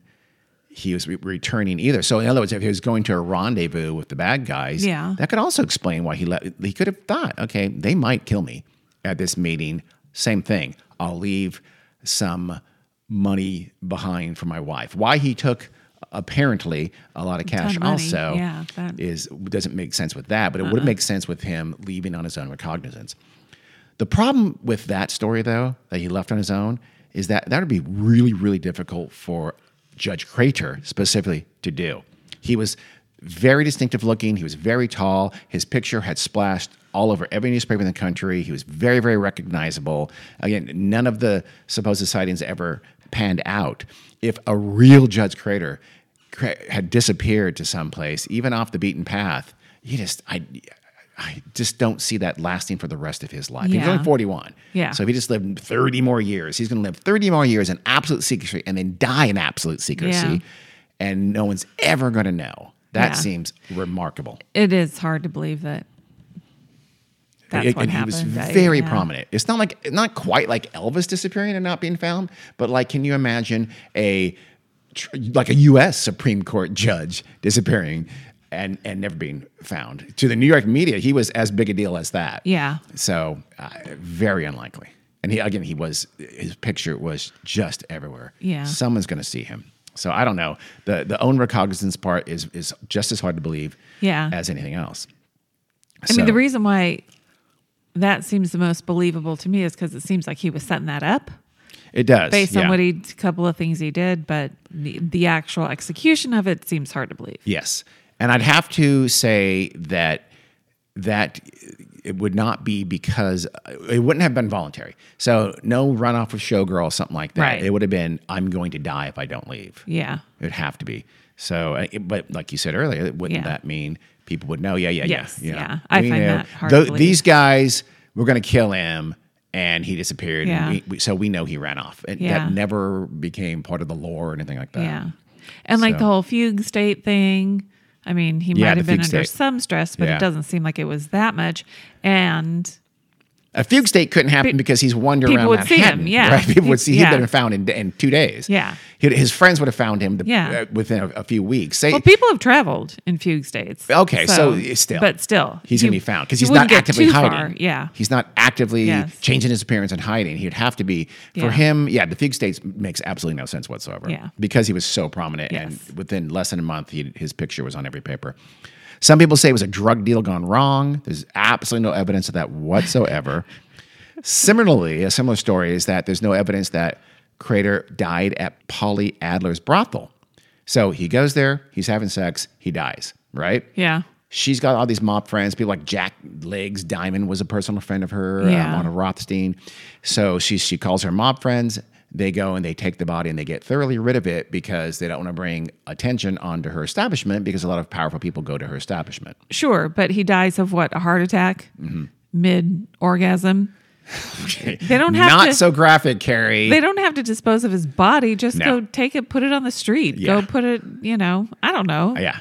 he was re- returning either. So in other words, if he was going to a rendezvous with the bad guys,
Yeah.
that could also explain why he let. He could have thought, okay, they might kill me at this meeting. Same thing. I'll leave some money behind for my wife. Why he took apparently a lot of cash
of
also
Yeah, that-
is doesn't make sense with that, but it would make sense with him leaving on his own recognizance. The problem with that story, though, that he left on his own, is that that would be really, really difficult for Judge Crater specifically to do. He was very distinctive looking. He was very tall. His picture had splashed all over every newspaper in the country. He was very, very recognizable. Again, none of the supposed sightings ever panned out. If a real Judge Crater had disappeared to someplace, even off the beaten path, you just, I, I just don't see that lasting for the rest of his life. He's only 41.
Yeah.
So if he just lived 30 more years, he's going to live 30 more years in absolute secrecy and then die in absolute secrecy.
Yeah.
And no one's ever going to know. That
Yeah.
seems remarkable.
It is hard to believe that. That's
and
what
and he was very
yeah.
prominent. It's not like not quite like Elvis disappearing and not being found, but like can you imagine a like a U.S. Supreme Court judge disappearing and and never being found? To the New York media, he was as big a deal as that.
Yeah.
So uh, very unlikely. And he again, he was his picture was just everywhere.
Yeah.
someone's going to see him. So I don't know. the The own recognizance part is is just as hard to believe.
Yeah.
as anything else.
I mean, the reason why that seems the most believable to me is because it seems like he was setting that up
it does
based
yeah.
on what he, a couple of things he did, but the, the actual execution of it seems hard to believe.
Yes. And I'd have to say that that it would not be because it wouldn't have been voluntary. So no runoff with showgirl, something like that.
Right.
It would have been I'm going to die if I don't leave.
Yeah.
It would have to be. So, uh, but like you said earlier, wouldn't
Yeah.
that mean people would know? Yeah, yeah,
Yes,
yeah. know.
yeah. I
We
find
know
that hard.
These guys were going to kill him, and he disappeared. and
Yeah.
we- we- so we know he ran off. And
Yeah.
That never became part of the lore or anything like that.
Yeah. And like the whole fugue state thing. I mean, he
Yeah,
might have been under some stress, but
Yeah.
it doesn't seem like it was that much. And
A fugue state couldn't happen because he's wandering
people
around
would see him, yeah.
right? People would see he'd
Yeah.
been found in, in two days.
Yeah.
He'd- his friends would have found him the,
Yeah.
uh, within a, a few weeks. Say,
well, people have traveled in fugue states.
Okay, so still.
but still,
he's going to be found because he's not actively hiding.
far. Yeah,
He's not actively
Yes.
changing his appearance and hiding. He'd have to be for
Yeah.
him. Yeah, the fugue states makes absolutely no sense whatsoever.
Yeah.
because he was so prominent,
Yes.
and within less than a month, he, his picture was on every paper. Some people say it was a drug deal gone wrong. There's absolutely no evidence of that whatsoever. Similarly, a similar story is that there's no evidence that Crater died at Polly Adler's brothel. So he goes there, he's having sex, he dies, right?
yeah,
She's got all these mob friends, people like Jack Legs Diamond was a personal friend of her,
Yeah.
uh, Mona Rothstein. So she she calls her mob friends. They go and they take the body and they get thoroughly rid of it because they don't want to bring attention onto her establishment because a lot of powerful people go to her establishment.
sure. But he dies of what? A heart attack,
Mm-hmm.
mid orgasm. They don't have
Not
to.
so graphic, Carrie.
they don't have to dispose of his body. Just
No.
go take it, put it on the street.
Yeah.
Go put it. You know, I don't know.
yeah.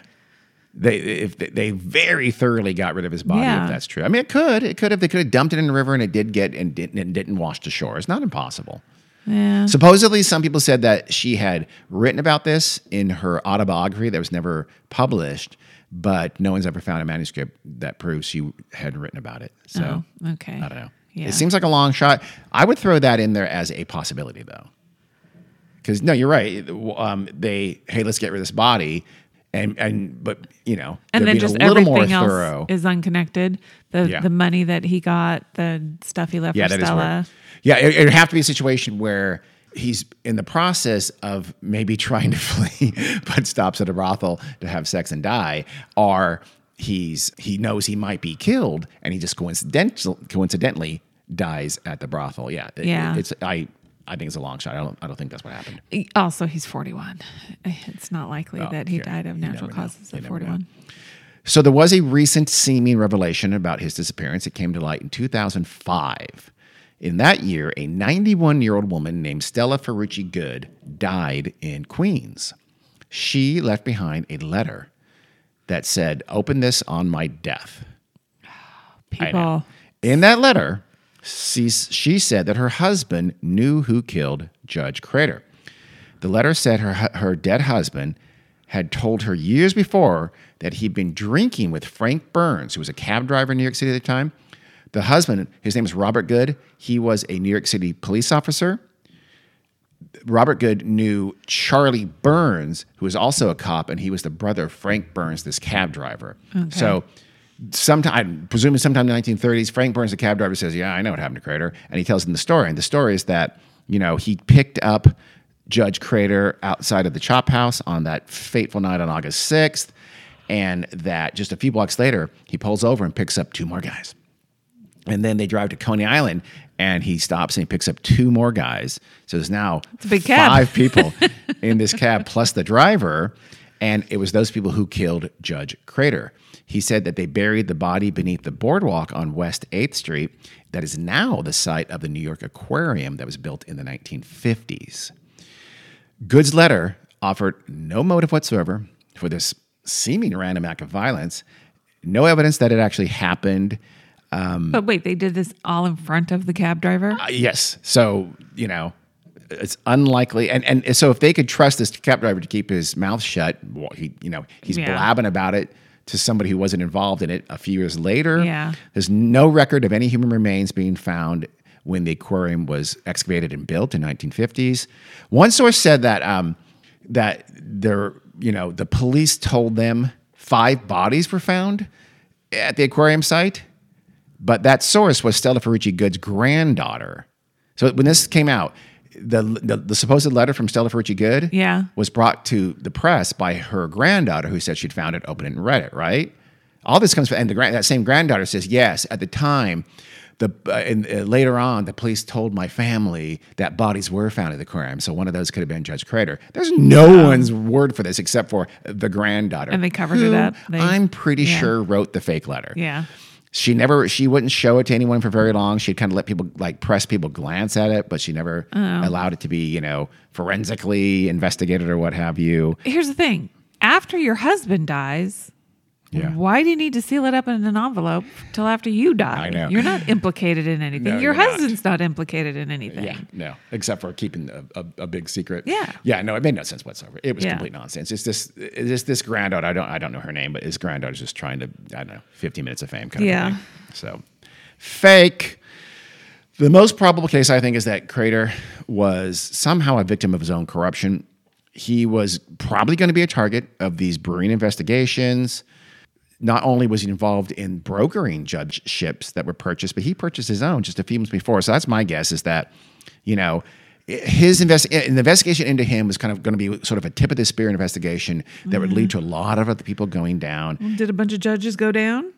They if they- they very thoroughly got rid of his body.
Yeah.
If that's true, I mean, it could. It could have. They could have dumped it in the river, and it did get and didn't, and didn't wash to shore. It's not impossible.
Yeah.
Supposedly, some people said that she had written about this in her autobiography that was never published, but no one's ever found a manuscript that proves she had written about it. So
Oh, okay.
I don't know.
Yeah.
It seems like a long shot. I would throw that in there as a possibility, though, because no, you're right. Um, they hey, let's get rid of this body, and and but you know,
and then just
a little more
everything else
thorough.
is unconnected. The
Yeah.
the money that he got, the stuff he left
Yeah,
for Stella.
Yeah, it, it'd have to be a situation where he's in the process of maybe trying to flee, but stops at a brothel to have sex and die, or he's he knows he might be killed and he just coincidental, coincidentally dies at the brothel. Yeah, it-
Yeah.
it's I I think it's a long shot. I don't I don't think that's what happened.
Also, he's 41. It's not likely oh, that he
yeah.
died of natural
never know.
causes at
never know.
41.
So there was a recent seeming revelation about his disappearance. It came to light in 2005. In that year, a 91 year old woman named Stella Ferrucci Good died in Queens. She left behind a letter that said, Open this on my death.
People.
In that letter, she, she said that her husband knew who killed Judge Crater. The letter said her, her dead husband had told her years before that he'd been drinking with Frank Burns, who was a cab driver in New York City at the time. The husband, his name is Robert Good. He was a New York City police officer. Robert Good knew Charlie Burns, who was also a cop, and he was the brother of Frank Burns, this cab driver. So, sometime, presumably sometime in the 1930s, Frank Burns, the cab driver, says, "Yeah, I know what happened to Crater," and he tells him the story. And the story is that you know he picked up Judge Crater outside of the Chop House on that fateful night on August 6th, and that just a few blocks later, he pulls over and picks up two more guys. And then they drive to Coney Island and he stops and he picks up two more guys. So there's now
a big cab.
five people in this cab plus the driver. And it was those people who killed Judge Crater. He said that they buried the body beneath the boardwalk on West 8th Street, that is now the site of the New York Aquarium that was built in the 1950s. Good's letter offered no motive whatsoever for this seeming random act of violence, no evidence that it actually happened.
But wait, they did this all in front of the cab driver?
Uh, yes. So, you know, it's unlikely. And, and so if they could trust this cab driver to keep his mouth shut, well, he, you know, he's
Yeah.
blabbing about it to somebody who wasn't involved in it a few years later.
Yeah.
There's no record of any human remains being found when the aquarium was excavated and built in 1950s. One source said that um, that there, you know, the police told them five bodies were found at the aquarium site, but that source was Stella Ferrucci Good's granddaughter. So when this came out, the, the the supposed letter from Stella Ferrucci Good
Yeah.
was brought to the press by her granddaughter, who said she'd found it, opened it, and read it. Right. All this comes from, and the grand, that same granddaughter says, yes, at the time, the uh, and uh, later on, the police told my family that bodies were found at the crime. So one of those could have been Judge Crater. There's no one's word for this except for the granddaughter,
And they covered it up. They-
I'm pretty
yeah.
sure wrote the fake letter.
Yeah.
She never, she wouldn't show it to anyone for very long. She'd kind of let people, like, press people glance at it, but she never oh. allowed it to be, you know, forensically investigated or what have you.
Here's the thing after your husband dies,
Yeah.
why do you need to seal it up in an envelope till after you die?
I know.
You're not implicated in anything.
No,
your
you're not.
husband's not. implicated in anything.
Yeah, no, except for keeping a, a, a big secret.
Yeah.
yeah, no, it made no sense whatsoever. It was
Yeah.
complete nonsense. It's this, it's this, this granddaughter. I don't, I don't know her name, but his granddaughter's just trying to, I don't know, 15 minutes of fame kind
Yeah.
of thing. So, fake. The most probable case, I think, is that Crater was somehow a victim of his own corruption. He was probably going to be a target of these brewing investigations. Not only was he involved in brokering judgeships that were purchased, but he purchased his own just a few months before. So that's my guess is that, you know, his invest- an investigation into him was kind of going to be sort of a tip of the spear investigation that would lead to a lot of other people going down.
Did a bunch of judges go down?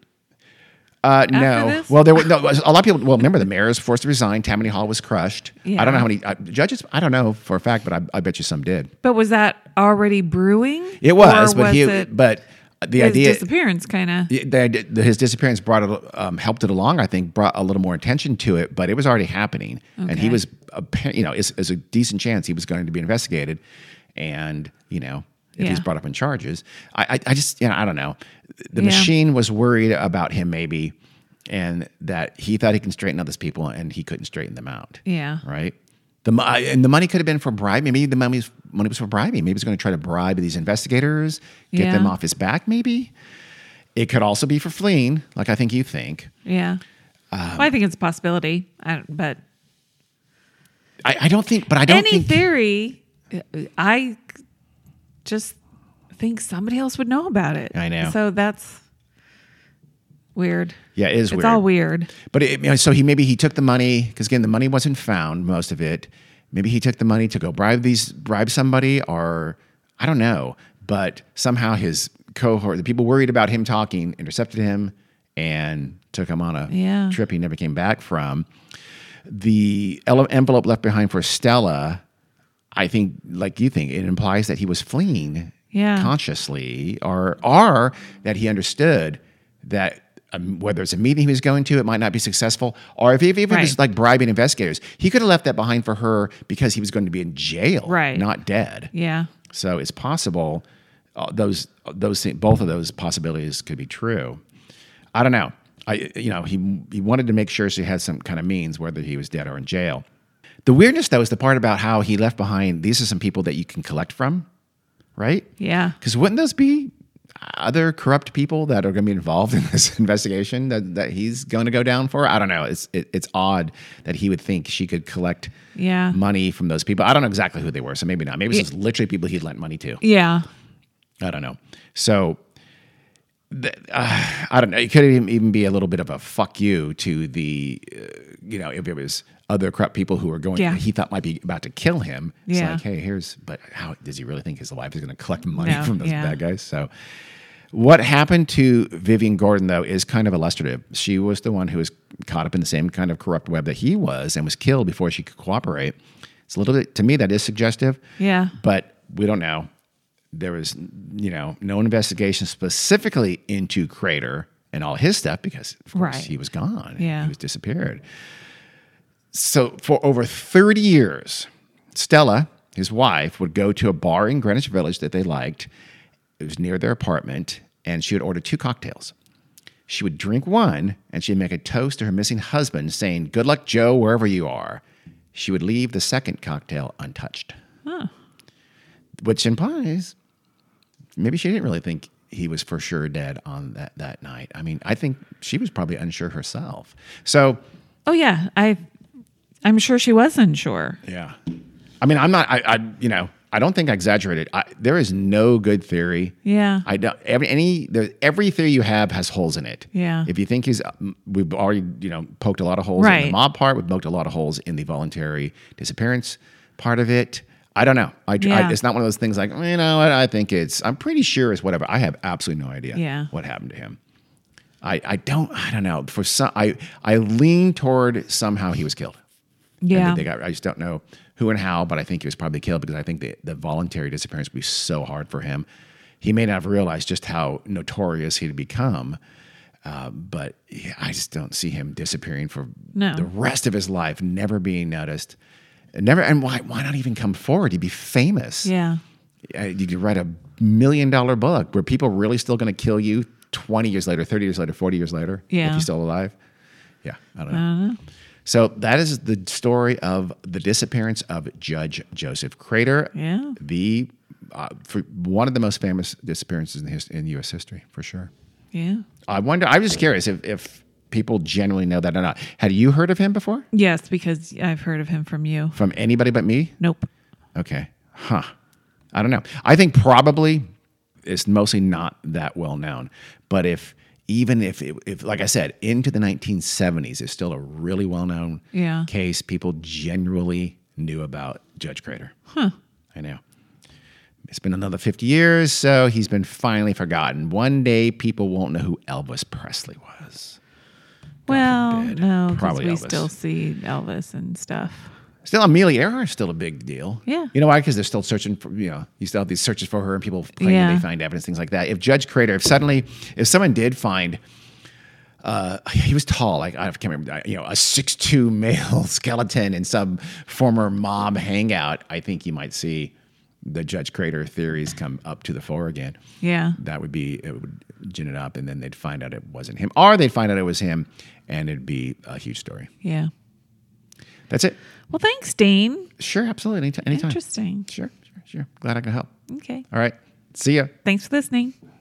Uh, no.
this?
Well, there were no, a lot of people. Well, remember the mayor was forced to resign. Tammany Hall was crushed. I don't know how many uh, judges. I don't know for a fact, but I, I bet you some did.
But was that already brewing?
It was, but he.
it
but the
his
idea.
disappearance kind of.
his disappearance brought it, um, helped it along. I think brought a little more attention to it, but it was already happening, and he was, you know, it's, it's a decent chance he was going to be investigated, and you know, if he's brought up in charges, I, I, I just, you know, I don't know. The
Yeah.
machine was worried about him maybe, and that he thought he can straighten out these people, and he couldn't straighten them out.
Yeah.
Right. The and the money could have been for bribe. Maybe the money money was for bribing. Maybe he was going to try to bribe these investigators, get
Yeah.
them off his back. Maybe it could also be for fleeing, like I think you think.
Yeah.
Um,
well, I think it's a possibility, I, but
I, I don't think, but I don't
any
think.
theory, I just think somebody else would know about it.
I know.
So that's weird.
yeah, it is
It's
weird.
It's all weird.
But it, you know, so he maybe he took the money because again the money wasn't found most of it. Maybe he took the money to go bribe these bribe somebody or I don't know. But somehow his cohort, the people worried about him talking, intercepted him and took him on a
Yeah.
trip he never came back from. The envelope left behind for Stella, I think, like you think, it implies that he was fleeing
Yeah.
consciously, or or that he understood that um, whether it's a meeting he was going to, it might not be successful, or if, if, if it was like bribing investigators, he could have left that behind for her because he was going to be in jail,
Right.
not dead.
Yeah.
So it's possible uh, those those thi- both of those possibilities could be true. I don't know. I you know he he wanted to make sure she had some kind of means whether he was dead or in jail. The weirdness though is the part about how he left behind. These are some people that you can collect from, right?
Yeah.
Because wouldn't those be other corrupt people that are going to be involved in this investigation that, that he's going to go down for? I don't know. It's it, it's odd that he would think she could collect
Yeah.
money from those people. I don't know exactly who they were, so maybe not. Maybe it's just literally people he'd lent money to.
Yeah.
I don't know. So uh, I don't know. It could even, even be a little bit of a fuck you to the, uh, you know, if it was other corrupt people who were going,
Yeah.
he thought might be about to kill him. It's
Yeah.
like, hey, here's, but how does he really think his wife is going to collect money
No,
from those
yeah.
bad guys? So what happened to Vivian Gordon, though, is kind of illustrative. She was the one who was caught up in the same kind of corrupt web that he was and was killed before she could cooperate. It's a little bit, to me, that is suggestive
Yeah.
but we don't know. There was, you know, no investigation specifically into Crater and all his stuff because, of course,
Right.
he was gone.
Yeah.
He was disappeared. So for over 30 years, Stella, his wife, would go to a bar in Greenwich Village that they liked. It was near their apartment, and she would order two cocktails. She would drink one, and she'd make a toast to her missing husband, saying, Good luck, Joe, wherever you are. She would leave the second cocktail untouched Huh. which implies maybe she didn't really think he was for sure dead on that, that night. I mean, I think she was probably unsure herself. So,
Oh yeah. I I'm sure she was unsure.
yeah. I mean, I'm not, I, I you know, I don't think I exaggerated. I, there is no good theory.
Yeah.
I don't, every, any, there, every theory you have has holes in it.
Yeah.
If you think he's, um, we've already, you know, poked a lot of holes in the mob part, we've poked a lot of holes in the voluntary disappearance part of it. I don't know. I, I-
Yeah.
it's not one of those things like, you know, I, I think it's, I'm pretty sure it's whatever. I have absolutely no idea
Yeah.
what happened to him. I, I don't, I don't know. For some, I, I lean toward somehow he was killed.
Yeah.
they got, I just don't know who and how, but I think he was probably killed because I think the, the voluntary disappearance would be so hard for him. He may not have realized just how notorious he'd become. Uh, but yeah, I just don't see him disappearing for
No.
the rest of his life, never being noticed. Never, and why? Why not even come forward? He'd be famous.
Yeah.
Uh, you could write a million dollar book Were people really still going to kill you 20 years later, 30 years later, 40 years later.
Yeah.
If he's still alive. Yeah. I don't know.
I don't know.
So that is the story of the disappearance of Judge Joseph Crater.
Yeah.
The uh, for one of the most famous disappearances in, his, in U.S. history, for sure.
Yeah.
I wonder. I'm just curious if, if people generally know that or not. Had you heard of him before
Yes, because I've heard of him from you.
from anybody but me?
Nope.
Okay. Huh. I don't know. I think probably it's mostly not that well known. But if even if, it, if like I said, into the 1970s, it's still a really well known
Yeah.
case. People generally knew about Judge Crater.
Huh.
I know. It's been another 50 years, so he's been finally forgotten. One day, people won't know who Elvis Presley was.
Well,
forbid.
no, because
Probably
we
Elvis.
still see Elvis and stuff.
Still, Amelia Earhart is still a big deal.
Yeah.
You know why? Because they're still searching for, you know, you still have these searches for her and people claim
Yeah.
they find evidence, things like that. If Judge Crater, if suddenly, if someone did find, uh, he was tall, like, I can't remember, you know, a six-two male skeleton in some former mob hangout, I think you might see the Judge Crater theories come up to the fore again.
Yeah.
That would be, it would gin it up, and then they'd find out it wasn't him, or they'd find out it was him, and it'd be a huge story.
Yeah.
That's it.
Well, thanks, Dean.
Sure, absolutely. Anytime. anytime.
Interesting.
Sure, sure, sure. Glad I could help.
Okay.
All right. See ya.
Thanks for listening.